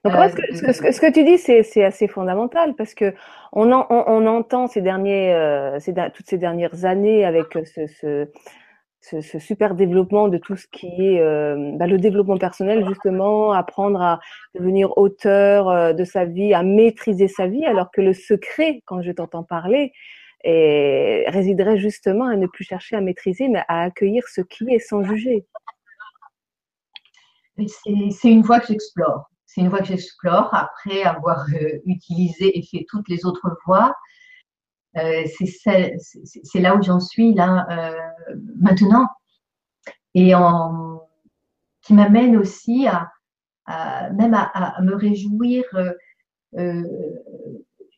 Donc, ce, que, ce, que, tu dis, c'est assez fondamental parce que on, on, entend ces derniers, euh, toutes ces dernières années avec ce, ce, super développement de tout ce qui est euh, bah, le développement personnel, justement, apprendre à devenir auteur euh, de sa vie, à maîtriser sa vie, alors que le secret, quand je t'entends parler, résiderait justement à ne plus chercher à maîtriser, mais à accueillir ce qui est sans juger. C'est une voie que j'explore. C'est une voie que j'explore après avoir euh, utilisé et fait toutes les autres voies. Euh, c'est là où j'en suis là euh, maintenant et qui m'amène aussi à, même à, me réjouir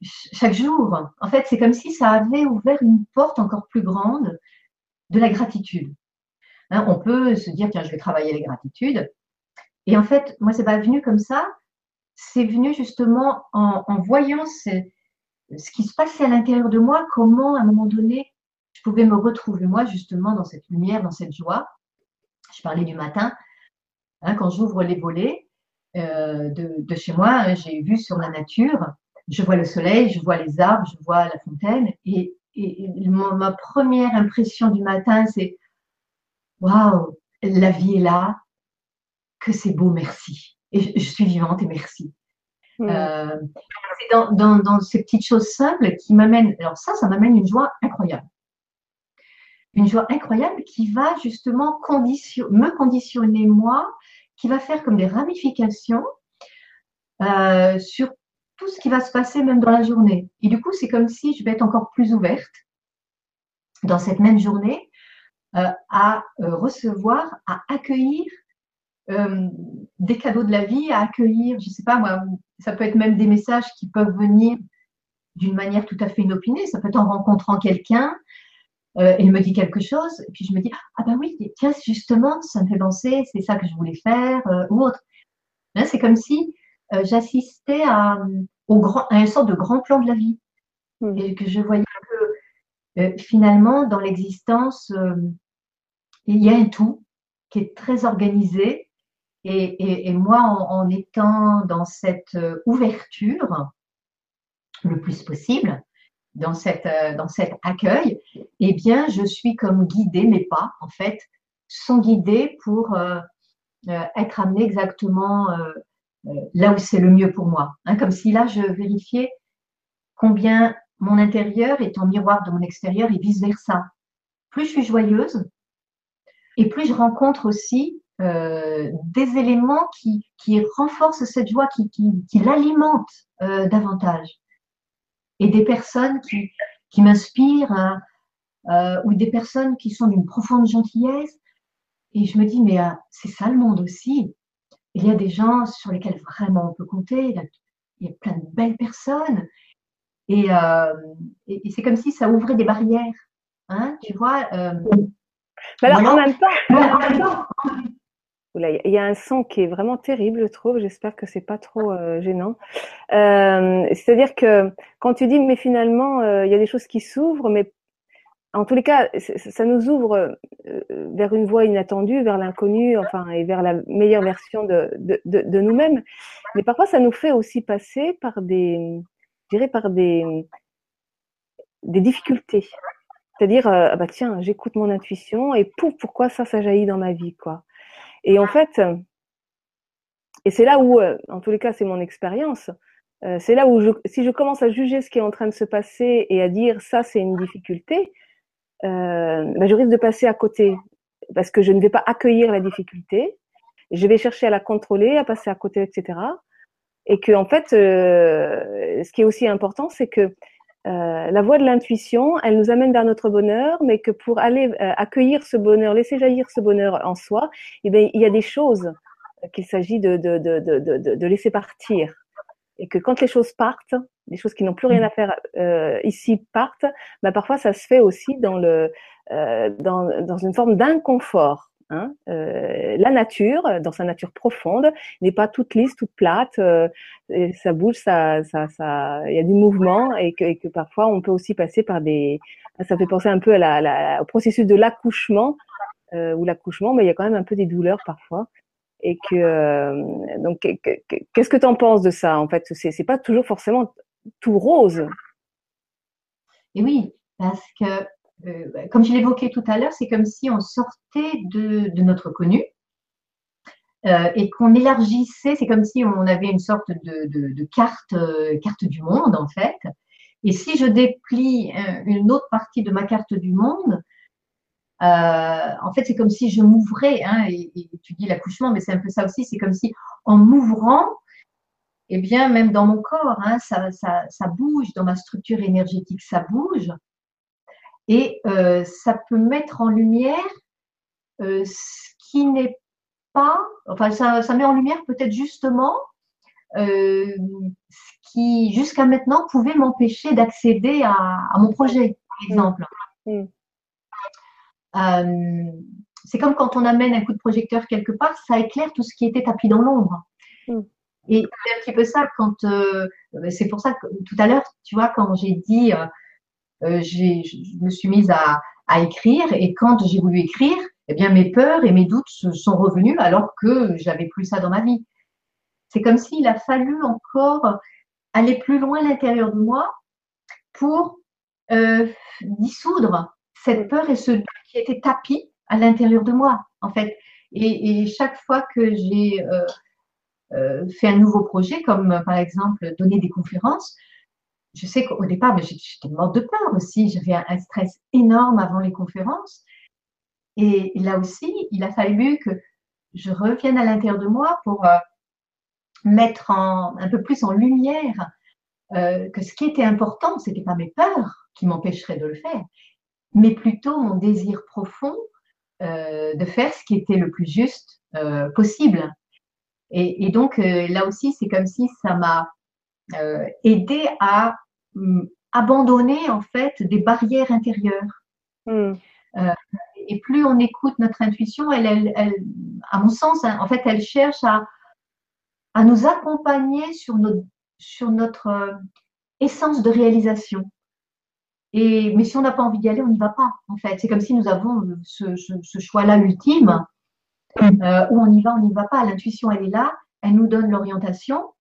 chaque jour. En fait, c'est comme si ça avait ouvert une porte encore plus grande de la gratitude. Hein, on peut se dire, tiens, je vais travailler la gratitude. Et en fait, moi, c'est pas venu comme ça. C'est venu justement en, voyant ce qui se passait à l'intérieur de moi, comment à un moment donné, je pouvais me retrouver moi justement dans cette lumière, dans cette joie. Je parlais du matin, hein, quand j'ouvre les volets euh, de, chez moi, hein, j'ai vu sur la nature, je vois le soleil, je vois les arbres, je vois la fontaine, et, ma première impression du matin, c'est waouh, la vie est là, que c'est beau, merci. Et je suis vivante et merci. Mm. Euh, c'est dans, ces petites choses simples qui m'amènent, alors ça, ça m'amène une joie incroyable. Une joie incroyable qui va justement me conditionner moi, qui va faire comme des ramifications euh, sur tout ce qui va se passer même dans la journée. Et du coup, c'est comme si je vais être encore plus ouverte dans cette même journée euh, à recevoir, à accueillir euh, des cadeaux de la vie à accueillir, je ne sais pas moi, ça peut être même des messages qui peuvent venir d'une manière tout à fait inopinée, ça peut être en rencontrant quelqu'un, euh, il me dit quelque chose, et puis je me dis, ah ben oui, tiens, justement, ça me fait penser, c'est ça que je voulais faire, euh, ou autre. c'est comme si j'assistais à, au grand, à une sorte de grand plan de la vie, hmm. et que je voyais que finalement, dans l'existence, il y a un tout qui est très organisé, et, moi, en, étant dans cette euh, ouverture le plus possible, dans, cette, euh, dans cet accueil, eh bien, je suis comme guidée, mes pas, en fait, sont guidés pour euh, être amenés exactement là où c'est le mieux pour moi. Hein, comme si là, je vérifiais combien mon intérieur est en miroir de mon extérieur et vice-versa. Plus je suis joyeuse, et plus je rencontre aussi euh, des éléments qui, renforcent cette joie, qui, qui, l'alimentent euh, davantage. Et des personnes qui, m'inspirent, hein, euh, ou des personnes qui sont d'une profonde gentillesse. Et je me dis, mais c'est ça le monde aussi. il y a des gens sur lesquels vraiment on peut compter. Il y a, plein de belles personnes. Et, c'est comme si ça ouvrait des barrières. Hein, tu vois alors, en même temps, il y a un son qui est vraiment terrible, je trouve. J'espère que c'est pas trop euh, gênant. Euh, C'est-à-dire que quand tu dis, mais finalement, euh, il y a des choses qui s'ouvrent, mais en tous les cas, ça nous ouvre euh, vers une voie inattendue, vers l'inconnu, enfin, et vers la meilleure version de, nous-mêmes. Mais parfois, ça nous fait aussi passer par des, je dirais, par des, des difficultés. C'est-à-dire, ah bah tiens, j'écoute mon intuition et pourquoi ça, ça jaillit dans ma vie, quoi. Et en fait, et c'est là où, euh, en tous les cas, c'est mon expérience. Euh, c'est là où, je, si je commence à juger ce qui est en train de se passer et à dire ça, c'est une difficulté, bah, je risque de passer à côté parce que je ne vais pas accueillir la difficulté. Je vais chercher à la contrôler, à passer à côté, etc. Et que, en fait, ce qui est aussi important, c'est que euh, la voie de l'intuition, elle nous amène vers notre bonheur, mais que pour aller euh, accueillir ce bonheur, laisser jaillir ce bonheur en soi, eh il y a des choses qu'il s'agit de, laisser partir. Et que quand les choses partent, les choses qui n'ont plus rien à faire euh, ici partent, bah, parfois ça se fait aussi dans, le, dans une forme d'inconfort. Hein. Euh, la nature, dans sa nature profonde, n'est pas toute lisse, toute plate. Euh, ça bouge, ça, ça, ça, il y a du mouvement et que, parfois on peut aussi passer par des. Ça fait penser un peu au processus de l'accouchement euh, ou l'accouchement, mais il y a quand même un peu des douleurs parfois. Et que euh, donc, qu'est-ce que tu en penses de ça En fait, c'est pas toujours forcément tout rose. Et oui, parce que euh, bah, comme je l'évoquais tout à l'heure, c'est comme si on sortait de, notre connu euh, et qu'on élargissait, c'est comme si on avait une sorte de, carte, euh, carte du monde en fait. Et si je déplie une autre partie de ma carte du monde, en fait, c'est comme si je m'ouvrais, hein, et, tu dis l'accouchement, mais c'est un peu ça aussi, c'est comme si en m'ouvrant, eh bien, même dans mon corps, hein, ça, ça, bouge, dans ma structure énergétique, ça bouge. Et euh, ça peut mettre en lumière euh, ce qui n'est pas, enfin ça, met en lumière peut-être justement euh, ce qui jusqu'à maintenant pouvait m'empêcher d'accéder à, mon projet, par mmh. exemple. Mmh. c'est comme quand on amène un coup de projecteur quelque part, ça éclaire tout ce qui était tapis dans l'ombre. Mmh. Et c'est un petit peu ça quand c'est pour ça que tout à l'heure, tu vois, quand j'ai dit je me suis mise à, écrire et quand j'ai voulu écrire, eh bien mes peurs et mes doutes sont revenus alors que j'avais plus ça dans ma vie. C'est comme s'il a fallu encore aller plus loin à l'intérieur de moi pour euh, dissoudre cette peur et ce qui était tapis à l'intérieur de moi, en fait. Et, chaque fois que j'ai euh, fait un nouveau projet, comme par exemple donner des conférences, je sais qu'au départ, j'étais morte de peur aussi. J'avais un, stress énorme avant les conférences. Et là aussi, il a fallu que je revienne à l'intérieur de moi pour euh, mettre un peu plus en lumière euh, que ce qui était important, ce n'était pas mes peurs qui m'empêcheraient de le faire, mais plutôt mon désir profond euh, de faire ce qui était le plus juste possible. Et, donc là aussi, c'est comme si ça m'a aider à hum, abandonner en fait des barrières intérieures. Hmm. Euh, et plus on écoute notre intuition, elle, elle, à mon sens, hein, en fait, elle cherche à, à nous accompagner sur notre, sur notre euh, essence de réalisation. Et, mais si on n'a pas envie d'y aller, on n'y va pas, en fait. C'est comme si nous avons ce, ce, choix-là ultime, hmm. où on y va, on n'y va pas. L'intuition, elle est là, elle nous donne l'orientation,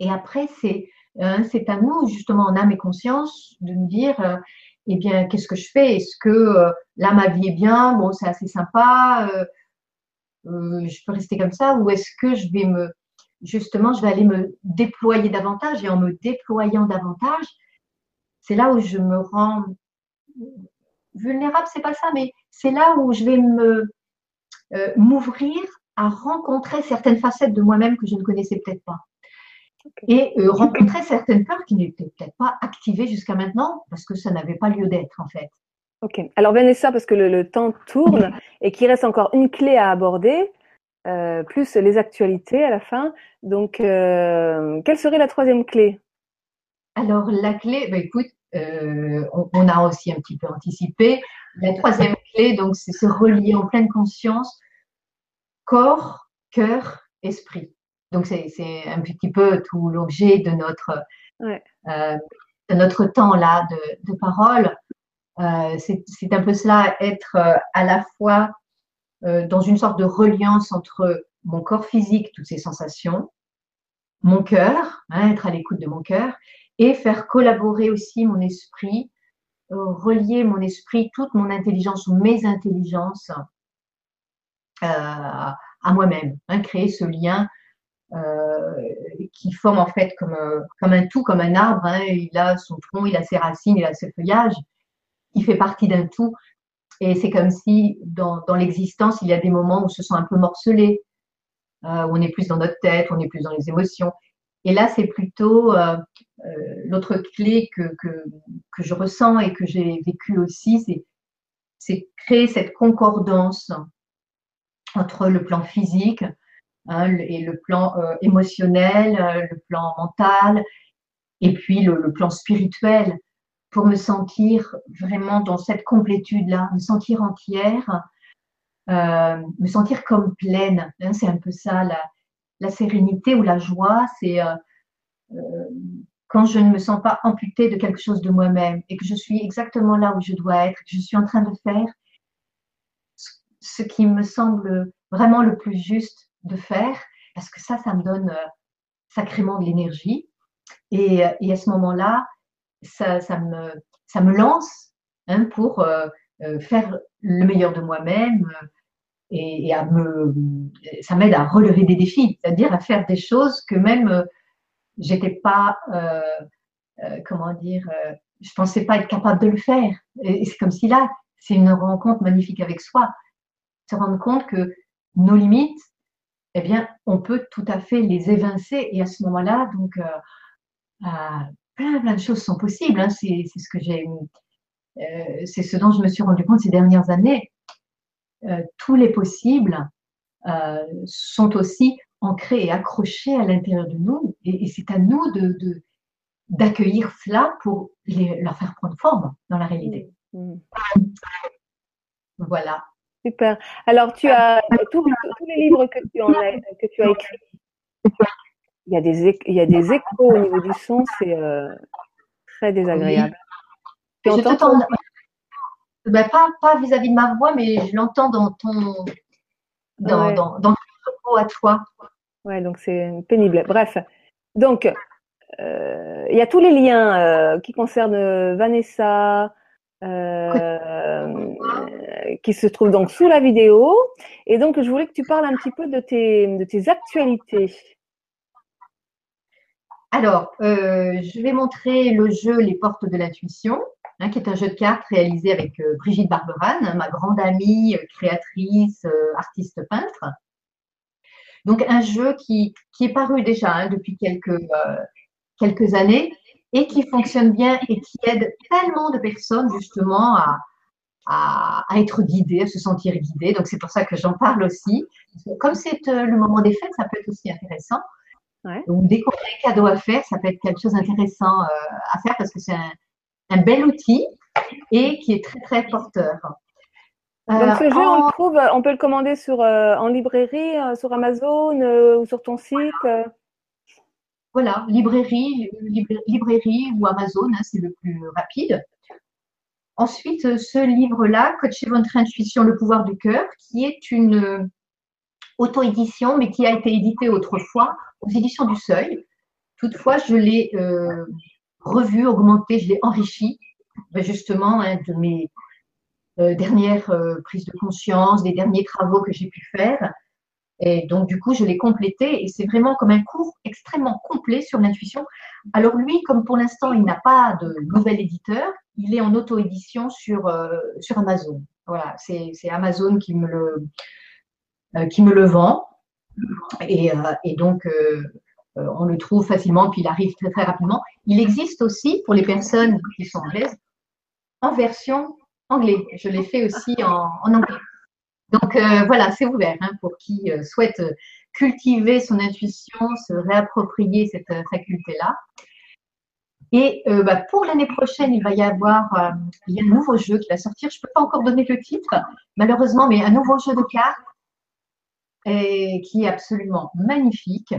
et après, c'est euh, c'est à nous, justement, en âme et conscience, de nous dire, euh, eh bien, qu'est-ce que je fais? Est-ce que euh, là, ma vie est bien? Bon, c'est assez sympa. je peux rester comme ça? Ou est-ce que je vais me, justement, je vais aller me déployer davantage? Et en me déployant davantage, c'est là où je me rends vulnérable, c'est pas ça, mais c'est là où je vais me m'ouvrir à rencontrer certaines facettes de moi-même que je ne connaissais peut-être pas et euh, rencontrer certaines peurs qui n'étaient peut-être pas activées jusqu'à maintenant parce que ça n'avait pas lieu d'être en fait. Ok. Alors Vanessa, parce que le, temps tourne et qu'il reste encore une clé à aborder, plus les actualités à la fin. Donc, quelle serait la troisième clé? Alors, la clé, bah, écoute, on, a aussi un petit peu anticipé. La troisième clé, donc, c'est se relier en pleine conscience, corps, cœur, esprit. Donc, c'est un petit peu tout l'objet de notre, euh, de notre temps là de, parole. Euh, c'est un peu cela, être euh, à la fois dans une sorte de reliance entre mon corps physique, toutes ces sensations, mon cœur, hein, être à l'écoute de mon cœur, et faire collaborer aussi mon esprit, relier mon esprit, toute mon intelligence ou mes intelligences à moi-même, hein, créer ce lien qui forme en fait comme, un tout, comme un arbre. Hein. Il a son tronc, il a ses racines, il a ses feuillages. Il fait partie d'un tout. Et c'est comme si dans, l'existence, il y a des moments où on se sent un peu morcelé, euh, où on est plus dans notre tête, on est plus dans les émotions. Et là, c'est plutôt euh, euh l'autre clé que, que, que, je ressens et que j'ai vécu aussi, c'est créer cette concordance entre le plan physique, Hein, et le plan euh, émotionnel, euh, le plan mental, et puis le, plan spirituel, pour me sentir vraiment dans cette complétude-là, me sentir entière, euh, me sentir comme pleine. Hein, c'est un peu ça, la, sérénité ou la joie, c'est quand je ne me sens pas amputée de quelque chose de moi-même et que je suis exactement là où je dois être, que je suis en train de faire ce qui me semble vraiment le plus juste de faire, parce que ça, ça me donne euh, sacrément de l'énergie. Et, et, à ce moment-là, ça, ça, me, ça me lance hein, pour euh, euh, faire le meilleur de moi-même et, à me, ça m'aide à relever des défis, c'est-à-dire à faire des choses que même j'étais pas, comment dire, je pensais pas être capable de le faire. Et c'est comme si là, c'est une rencontre magnifique avec soi, se rendre compte que nos limites, eh bien, on peut tout à fait les évincer. Et à ce moment-là, donc, euh, euh, plein, plein de choses sont possibles. Hein. C'est, ce que j'ai, euh, c'est ce dont je me suis rendu compte ces dernières années. tous les possibles sont aussi ancrés et accrochés à l'intérieur de nous. Et, c'est à nous de, d'accueillir cela pour les, leur faire prendre forme dans la réalité. Mmh. Voilà. Super. Alors, tu as tous, les livres que tu, as, que tu as écrits. Il y, a des, il y a des échos au niveau du son, c'est euh, très désagréable. Tu entends ben, pas, vis-à-vis de ma voix, mais je l'entends dans ton dans, dans, dans ton à toi. Ouais, donc c'est pénible. Bref, donc euh, il y a tous les liens euh, qui concernent Vanessa, euh, qui se trouve donc sous la vidéo. Et donc, je voulais que tu parles un petit peu de tes, de tes actualités. Alors, euh, je vais montrer le jeu Les Portes de l'intuition, hein, qui est un jeu de cartes réalisé avec euh, Brigitte Barberan, ma grande amie, créatrice, artiste peintre. Donc, un jeu qui, qui est paru déjà hein, depuis quelques, quelques années et qui fonctionne bien et qui aide tellement de personnes justement à, à, être guidées, à se sentir guidées. Donc c'est pour ça que j'en parle aussi. Comme c'est euh, le moment des fêtes, ça peut être aussi intéressant. Donc dès qu'on a un cadeau à faire, ça peut être quelque chose d'intéressant euh, à faire parce que c'est un, bel outil et qui est très très porteur. Donc ce jeu, on le trouve, on peut le commander sur, euh, en librairie, sur Amazon ou sur ton site voilà, librairie, librairie ou Amazon, hein, c'est le plus rapide. Ensuite, ce livre-là, Coachez votre intuition, le pouvoir du cœur, qui est une euh, auto-édition, mais qui a été édité autrefois aux éditions du Seuil. Toutefois, je l'ai euh, revu, augmenté, je l'ai enrichi, ben, justement, hein, de mes euh, dernières prises de conscience, des derniers travaux que j'ai pu faire. Et donc, du coup, je l'ai complété et c'est vraiment comme un cours extrêmement complet sur l'intuition. Alors, lui, comme pour l'instant, il n'a pas de nouvel éditeur, il est en auto-édition sur, euh, Amazon. Voilà, c'est Amazon qui me, le, euh, qui me le vend. Et, euh, donc, on le trouve facilement, puis il arrive très, très rapidement. Il existe aussi, pour les personnes qui sont anglaises, en version anglais. Je l'ai fait aussi en, en anglais. Donc voilà, c'est ouvert hein, pour qui souhaite cultiver son intuition, se réapproprier cette faculté-là. Et euh, bah, pour l'année prochaine, il va y avoir euh, il y a un nouveau jeu qui va sortir. Je ne peux pas encore donner le titre, malheureusement, mais un nouveau jeu de cartes et, qui est absolument magnifique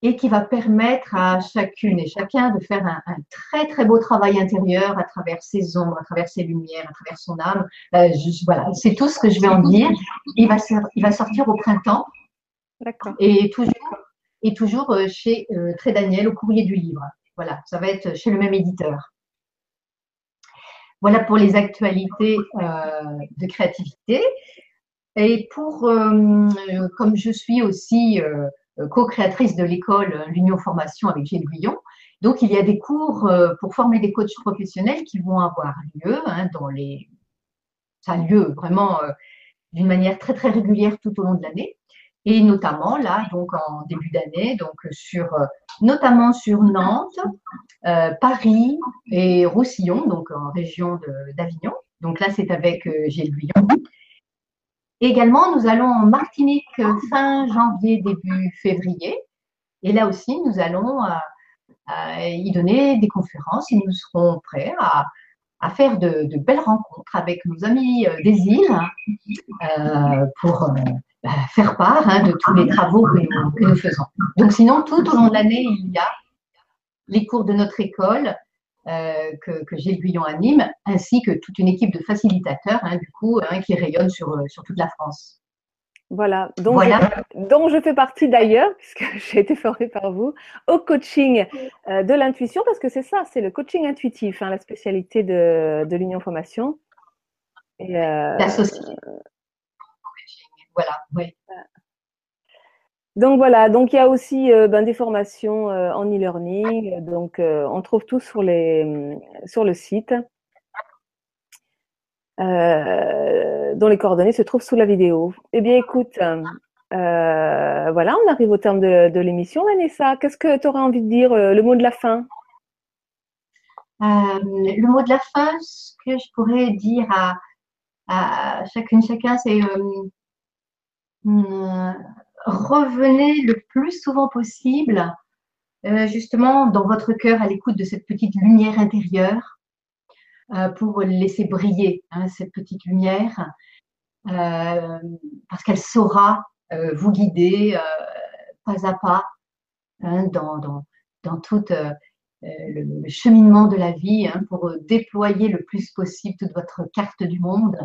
et qui va permettre à chacune et chacun de faire un, très très beau travail intérieur à travers ses ombres, à travers ses lumières, à travers son âme. Euh, voilà, c'est tout ce que je vais en dire. Il va, il va sortir au printemps. D'accord. Et toujours, et toujours chez Très Daniel au courrier du livre. Voilà, ça va être chez le même éditeur. Voilà pour les actualités euh, de créativité. Et pour, euh, comme je suis aussi euh, co-créatrice de l'école L'Union Formation avec Gilles Guillon, donc il y a des cours pour former des coachs professionnels qui vont avoir lieu hein, dans les, ça a lieu vraiment d'une manière très très régulière tout au long de l'année et notamment là, donc en début d'année, donc sur notamment sur Nantes, euh, Paris et Roussillon, donc en région d'Avignon. Donc là, c'est avec euh, Gilles Guyon. Également, nous allons en Martinique fin janvier, début février. Et là aussi, nous allons euh, y donner des conférences et nous serons prêts à, faire de, de, belles rencontres avec nos amis des îles pour faire part hein, de tous les travaux que nous, faisons. Donc sinon, tout au long de l'année, il y a les cours de notre école euh, que, que Gilles Guyon anime, ainsi que toute une équipe de facilitateurs, hein, du coup, hein, qui rayonnent sur, sur toute la France. Voilà, donc dont je fais partie d'ailleurs, puisque j'ai été formée par vous, au coaching euh, de l'intuition, parce que c'est ça, c'est le coaching intuitif, la spécialité de, de l'Union Formation. Et, euh, voilà, oui. Donc voilà, donc il y a aussi euh, ben, des formations euh, en e-learning, donc euh, on trouve tout sur, les, sur le site, dont les coordonnées se trouvent sous la vidéo. Eh bien écoute, voilà, on arrive au terme de, l'émission. Vanessa, qu'est-ce que tu aurais envie de dire, le mot de la fin? Le mot de la fin, ce que je pourrais dire à, à chacune, chacun, c'est euh, revenez le plus souvent possible euh, justement dans votre cœur à l'écoute de cette petite lumière intérieure euh, pour laisser briller hein, cette petite lumière parce qu'elle saura vous guider pas à pas hein, dans, tout le, cheminement de la vie hein, pour déployer le plus possible toute votre carte du monde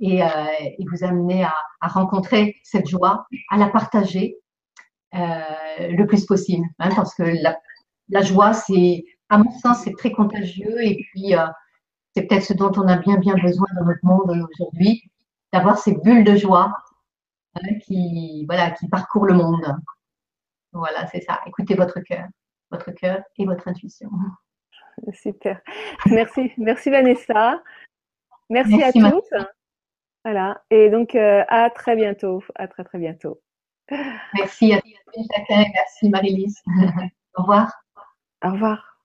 et, euh, et vous amener à, à, rencontrer cette joie, à la partager euh, le plus possible. Hein, parce que la, la joie, c'est, à mon sens, c'est très contagieux et puis euh, c'est peut-être ce dont on a bien, bien besoin dans notre monde aujourd'hui, d'avoir ces bulles de joie hein, qui, voilà, qui parcourent le monde. Voilà, c'est ça. Écoutez votre cœur, votre cœur et votre intuition. Super. Merci, merci Vanessa. Merci, merci à tous. Voilà. Et donc, euh, à très bientôt. À très, très bientôt. Merci à chacun. Merci Marie-Lise. Au revoir. Au revoir.